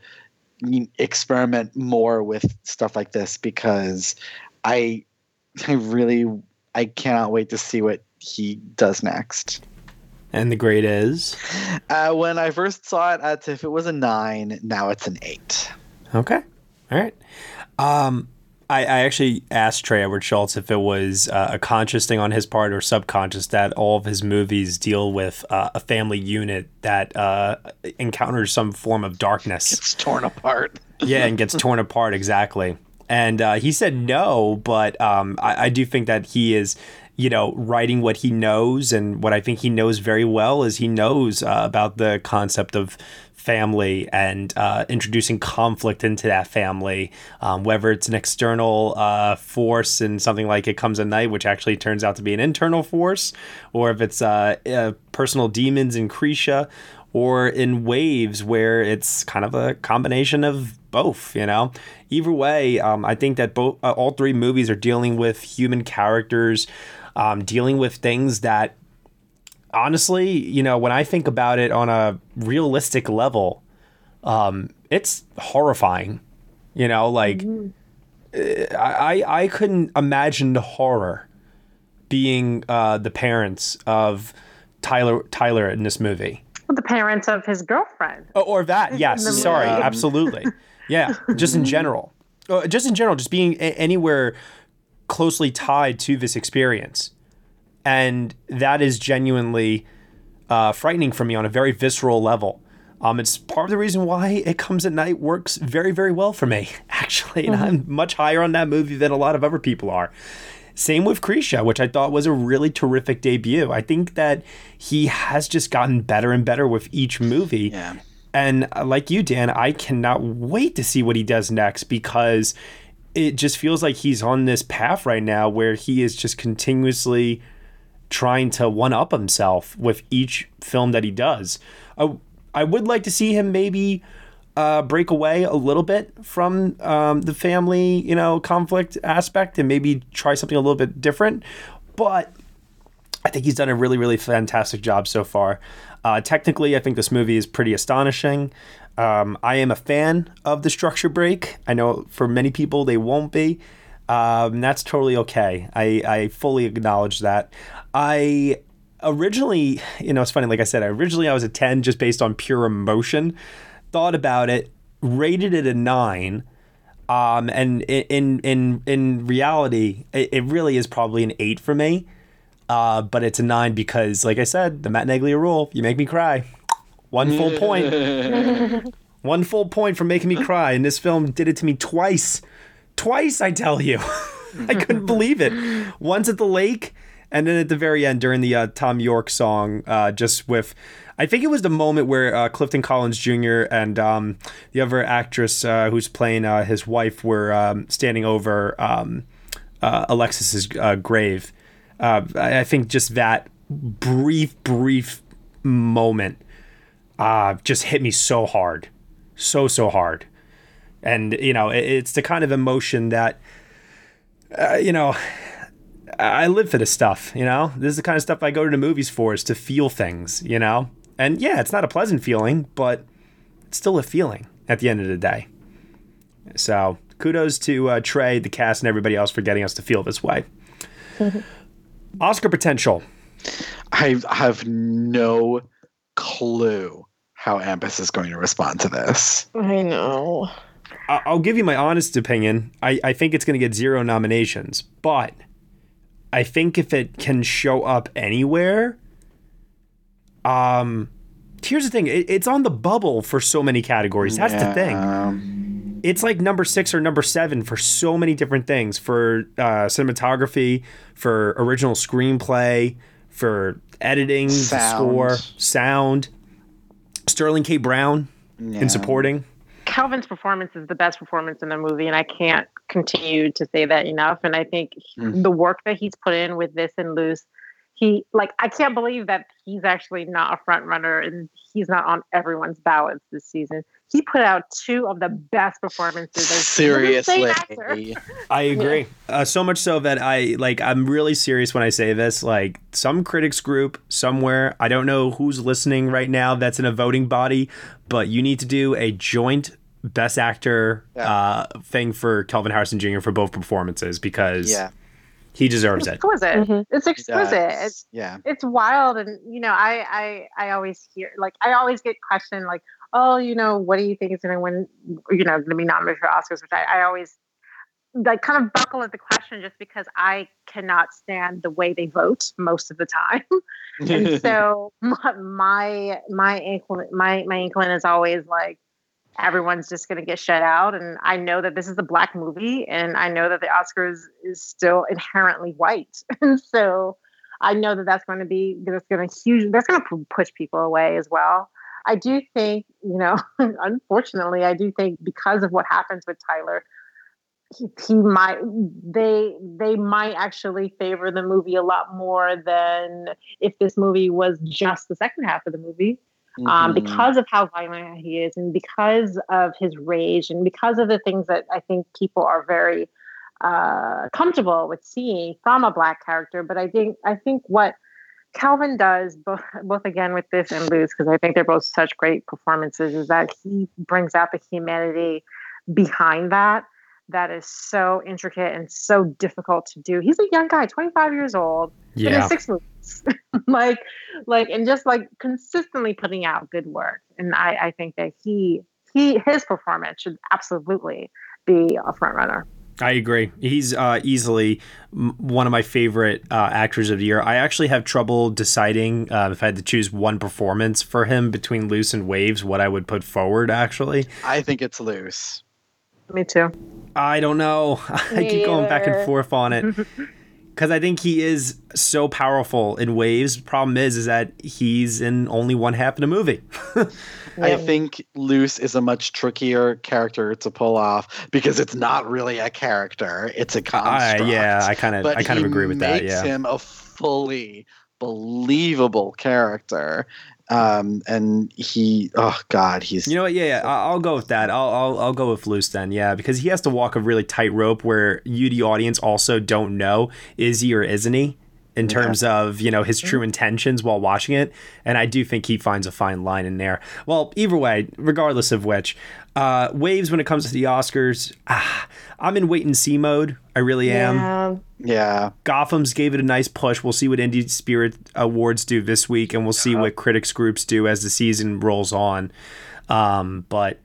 experiment more with stuff like this because I I really I cannot wait to see what he does next. And the grade is Uh, when I first saw it at TIFF, it was a nine. Now it's an eight. Okay. All right. Um, I, I actually asked Trey Edward Shults if it was uh, a conscious thing on his part or subconscious that all of his movies deal with uh, a family unit that uh, encounters some form of darkness. It's torn apart. yeah, and gets torn apart exactly. And uh, he said no, but um, I, I do think that he is, you know, writing what he knows, and what I think he knows very well is he knows uh, about the concept of family and uh, introducing conflict into that family, um, whether it's an external uh, force and something like it comes at night, which actually turns out to be an internal force, or if it's uh, uh, personal demons in Krisha, or in waves where it's kind of a combination of both you know? Either way um, i think that both uh, all three movies are dealing with human characters um, dealing with things that honestly you know when i think about it on a realistic level um, it's horrifying you know like I, I i couldn't imagine the horror being uh, the parents of tyler tyler in this movie the parents of his girlfriend. Oh, or that, yes. Sorry, movie. absolutely. Yeah, just in general. Uh, just in general, just being a- anywhere closely tied to this experience. And that is genuinely uh, frightening for me on a very visceral level. Um, it's part of the reason why It Comes at Night works very, very well for me, actually. And I'm much higher on that movie than a lot of other people are. Same with Krisha, which I thought was a really terrific debut. I think that he has just gotten better and better with each movie. Yeah. And uh, like you, Dan, I cannot wait to see what he does next because it just feels like he's on this path right now where he is just continuously trying to one up himself with each film that he does. I, I would like to see him maybe uh, break away a little bit from um, the family, you know, conflict aspect and maybe try something a little bit different. But I think he's done a really, really fantastic job so far. Uh, technically, I think this movie is pretty astonishing. Um, I am a fan of the structure break. I know for many people they won't be. Um, that's totally okay. I, I fully acknowledge that. I originally, you know, it's funny, like I said, originally I was a 10 just based on pure emotion. Thought about it, rated it a 9. Um, and in in in reality, it, it really is probably an eight for me. Uh, but it's a nine because, like I said, the Matt Neglia rule, you make me cry. One full point. One full point for making me cry. And this film did it to me twice. Twice, I tell you. I couldn't believe it. Once at the lake, and then at the very end during the uh, Thom Yorke song, uh, just with, I think it was the moment where uh, Clifton Collins Jr. and um, the other actress uh, who's playing uh, his wife were um, standing over um, uh, Alexis's grave. Uh, I think just that brief, brief moment uh, just hit me so hard, so so hard, and you know it, it's the kind of emotion that uh, you know I live for this stuff, you know? This is the kind of stuff I go to the movies for is to feel things, you know? And yeah, it's not a pleasant feeling, but it's still a feeling at the end of the day. So kudos to uh, Trey, the cast, and everybody else for getting us to feel this way. Oscar potential. I have no clue how AMPAS is going to respond to this. I know. I'll give you my honest opinion. I, I think it's going to get zero nominations, but I think if it can show up anywhere, um, here's the thing: it, it's on the bubble for so many categories. That's yeah. the thing. It's like number six or number seven for so many different things for uh, cinematography, for original screenplay, for editing, score, sound. Sterling K. Brown yeah. in supporting. Kelvin's performance is the best performance in the movie, and I can't continue to say that enough. And I think mm. the work that he's put in with this and Luce, he like I can't believe that he's actually not a front runner and he's not on everyone's ballots this season. He put out two of the best performances. Seriously, I agree. Yeah. Uh, so much so that I like. I'm really serious when I say this. Like some critics group somewhere, I don't know who's listening right now. That's in a voting body, but you need to do a joint best actor yeah. uh, thing for Kelvin Harrison Jr. for both performances because yeah. he deserves it's exquisite. it. Mm-hmm. It's exquisite. It's yeah. It's wild, and you know, I I I always hear like I always get questioned like, oh, you know, what do you think is going to win? You know, going to be nominated for Oscars, which I, I always like kind of buckle at the question just because I cannot stand the way they vote most of the time. and so my my my my my inkling is always like everyone's just going to get shut out. And I know that this is a black movie, and I know that the Oscars is still inherently white, and so I know that that's going to be that's going to huge that's going to push people away as well. I do think, you know, unfortunately, I do think because of what happens with Tyler, he, he might they they might actually favor the movie a lot more than if this movie was just the second half of the movie um, mm-hmm. um, because of how violent he is and because of his rage and because of the things that I think people are very uh, comfortable with seeing from a black character. But I think I think what Kelvin does both both again with this and Luce because I think they're both such great performances is that he brings out the humanity behind that that is so intricate and so difficult to do. He's a young guy, 25 years old, yeah. in six movies. like, like, and just like consistently putting out good work. And I, I think that he, he, his performance should absolutely be a front runner. I agree. He's uh, easily one of my favorite uh, actors of the year. I actually have trouble deciding uh, if I had to choose one performance for him between Luce and Waves, what I would put forward. Actually, I think it's Luce. Me too. I don't know. I keep going back and forth on it. Because I think he is so powerful in waves. Problem is, is that he's in only one half of the movie. I think Luce is a much trickier character to pull off because it's not really a character; it's a construct. Uh, yeah, I kind of, I kind of agree with that. Yeah, makes him a fully believable character. Um, and he, oh God, he's You know what? Yeah, yeah. I'll go with that. I'll, I'll I'll go with Luce then. Yeah, because he has to walk a really tight rope where you, the audience, also don't know is he or isn't he in terms of you know his true intentions while watching it. And I do think he finds a fine line in there. Well, either way, regardless of which, uh, waves when it comes to the Oscars, ah, I'm in wait and see mode. I really am. Yeah. yeah. Gotham's gave it a nice push. We'll see what Indie Spirit Awards do this week, and we'll see what critics groups do as the season rolls on. Um, but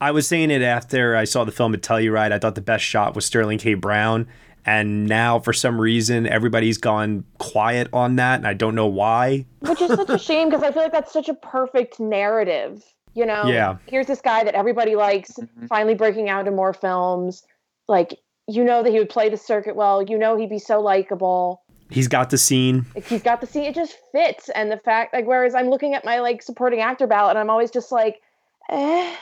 I was saying it after I saw the film at Telluride. I thought the best shot was Sterling K. Brown, and now for some reason everybody's gone quiet on that, and I don't know why. Which is such a shame because I feel like that's such a perfect narrative. You know, Yeah. here's this guy that everybody likes, finally breaking out in more films. Like, you know that he would play the circuit well. You know he'd be so likable. He's got the scene. Like, he's got the scene. It just fits. And the fact, like, whereas I'm looking at my like supporting actor ballot, and I'm always just like, eh.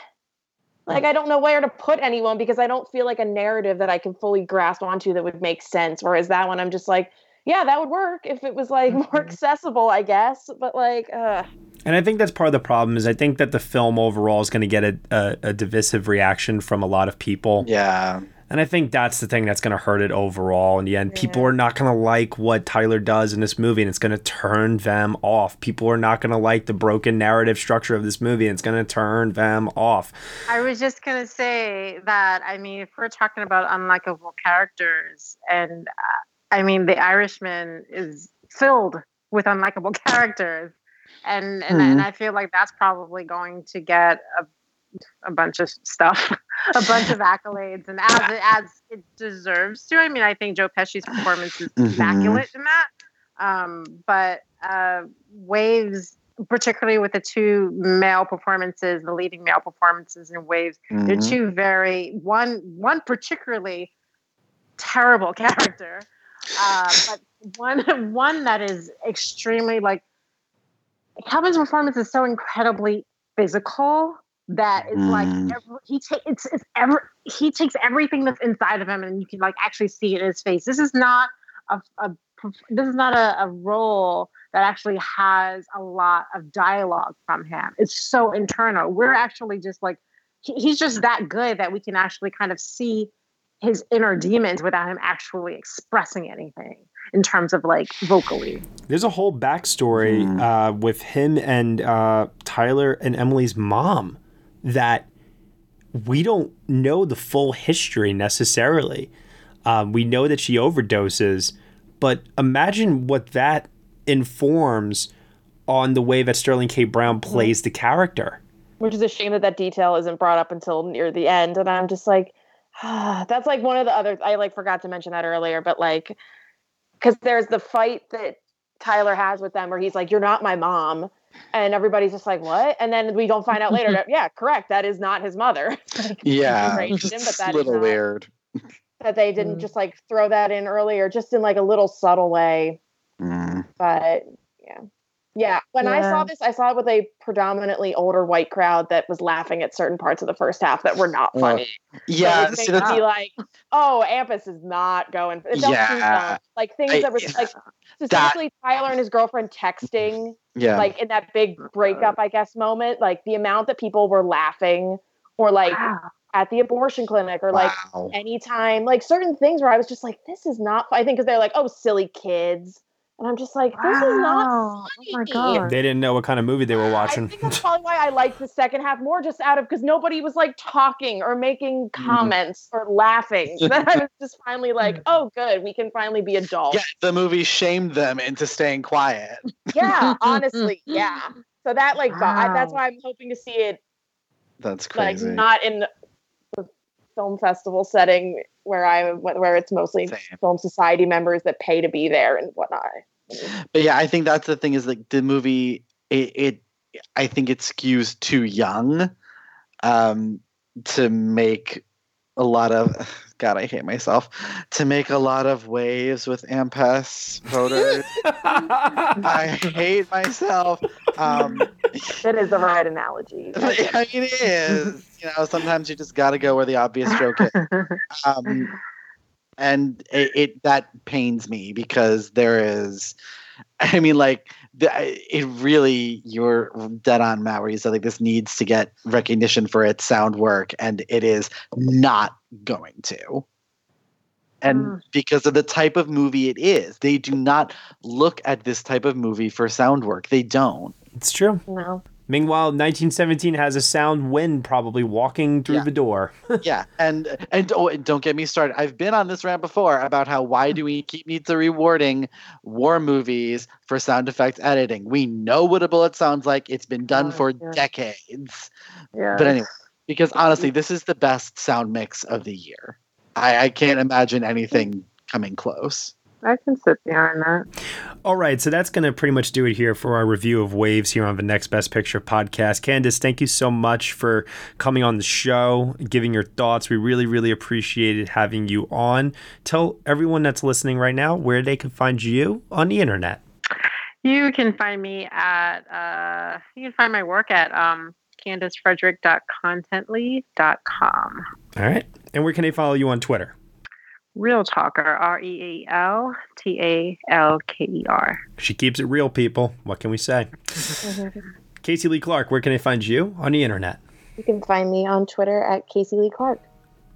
Like I don't know where to put anyone because I don't feel like a narrative that I can fully grasp onto that would make sense. Whereas that one, I'm just like, yeah, that would work if it was like more accessible, I guess. But like, uh, And I think that's part of the problem is I think that the film overall is going to get a, a, a divisive reaction from a lot of people. Yeah. And I think that's the thing that's going to hurt it overall. In the end, people are not going to like what Tyler does in this movie, and it's going to turn them off. People are not going to like the broken narrative structure of this movie, and it's going to turn them off. I was just gonna say that. I mean, if we're talking about unlikable characters, and uh, I mean, The Irishman is filled with unlikable characters, and and, and Mhm. I feel like that's probably going to get a a bunch of stuff, a bunch of accolades, and as it as it deserves to. I mean, I think Joe Pesci's performance is Mhm. immaculate in that. Um, but uh, Waves, particularly with the two male performances, the leading male performances in Waves, they're Mhm. two very one one particularly terrible character, uh, but one one that is extremely like Kelvin's performance is so incredibly physical that it's like Mm. every, he takes it's, it's ever he takes everything that's inside of him and you can like actually see it in his face. This is not a, a this is not a, a role that actually has a lot of dialogue from him. It's so internal. We're actually just like he, he's just that good that we can actually kind of see his inner demons without him actually expressing anything in terms of like vocally. There's a whole backstory uh, with him and uh, Tyler and Emily's mom that we don't know the full history necessarily. Um, we know that she overdoses, but imagine what that informs on the way that Sterling K. Brown plays the character. which is a shame that that detail isn't brought up until near the end. And I'm just like, ah, that's like one of the other. I like forgot to mention that earlier, but like, because there's the fight that Tyler has with them where he's like, "You're not my mom." And everybody's just like, "What?" And then we don't find out later that yeah, correct, that is not his mother. Like, Yeah. him, but It's that a little not- weird. that they didn't just like throw that in earlier, just in like a little subtle way. Mm. But yeah. Yeah. When I saw this, I saw it with a predominantly older white crowd that was laughing at certain parts of the first half that were not Uh, funny. yeah, So it made me like, oh, AMPAS is not going. It felt too Yeah. Like things I- that were yeah. like specifically Tyler and his girlfriend texting. Yeah. Like in that big breakup, I guess, moment. Like the amount that people were laughing or like at the abortion clinic or like Wow. anytime, like certain things where I was just like, this is not, I think because they're like, oh, silly kids. And I'm just like, this is not Oh my god. They didn't know what kind of movie they were watching. I think that's probably why I liked the second half more, just out of because nobody was like talking or making Mm-hmm. comments or laughing. So then I was just finally like, oh, good, we can finally be adults. Yeah, the movie shamed them into staying quiet. Yeah, honestly, yeah. So that like, bo- I, that's why I'm hoping to see it That's like crazy. not in the film festival setting where I where it's mostly film society members that pay to be there and whatnot. But yeah, I think that's the thing is like the movie it, it I think it skews too young um to make a lot of God, I hate myself. To make a lot of waves with AMPAS voters. I hate myself. Um That is the right analogy. I mean it is. You know, sometimes you just gotta go where the obvious joke is. Um and it, it that pains me because there is i mean like the, it really you're dead on matt where you said like this needs to get recognition for its sound work and it is not going to and Mm. because of the type of movie it is they do not look at this type of movie for sound work they don't It's true. No. Meanwhile, 1917 has a sound wind probably walking through Yeah. the door. yeah and and oh and don't get me started i've been on this rant before about how why do we keep need to rewarding war movies for sound effects editing we know what a bullet sounds like it's been done Oh, for yeah. decades Yeah. but anyway because honestly mm-hmm. this is the best sound mix of the year i, I can't imagine anything coming close I can sit behind that. All right, so that's going to pretty much do it here for our review of Waves here on the Next Best Picture podcast. Candice, thank you so much for coming on the show, giving your thoughts. We really, really appreciated having you on. Tell everyone that's listening right now where they can find you on the internet. You can find me at uh, you can find my work at um, CandiceFrederick.contently.com. All right, and where can they follow you on Twitter? Real Talker, R E A L T A L K E R. She keeps it real, people. What can we say? Casey Lee Clark, where can I find you on the internet? You can find me on Twitter at Casey Lee Clark.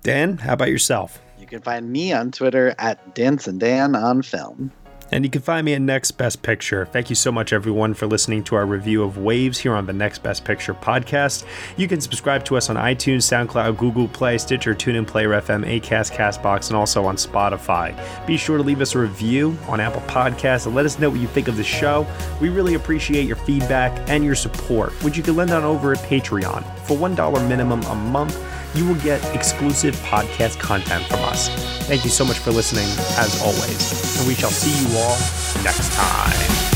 Dan, how about yourself? you can find me on twitter at dance and dan on film And you can find me at Next Best Picture. Thank you so much, everyone, for listening to our review of Waves here on the Next Best Picture podcast. You can subscribe to us on iTunes, SoundCloud, Google Play, Stitcher, TuneIn, Player FM, Acast, Castbox, and also on Spotify. Be sure to leave us a review on Apple Podcasts and let us know what you think of the show. We really appreciate your feedback and your support, which you can lend on over at Patreon. For $1 minimum a month, you will get exclusive podcast content from us. Thank you so much for listening, as always, and we shall see you all next time.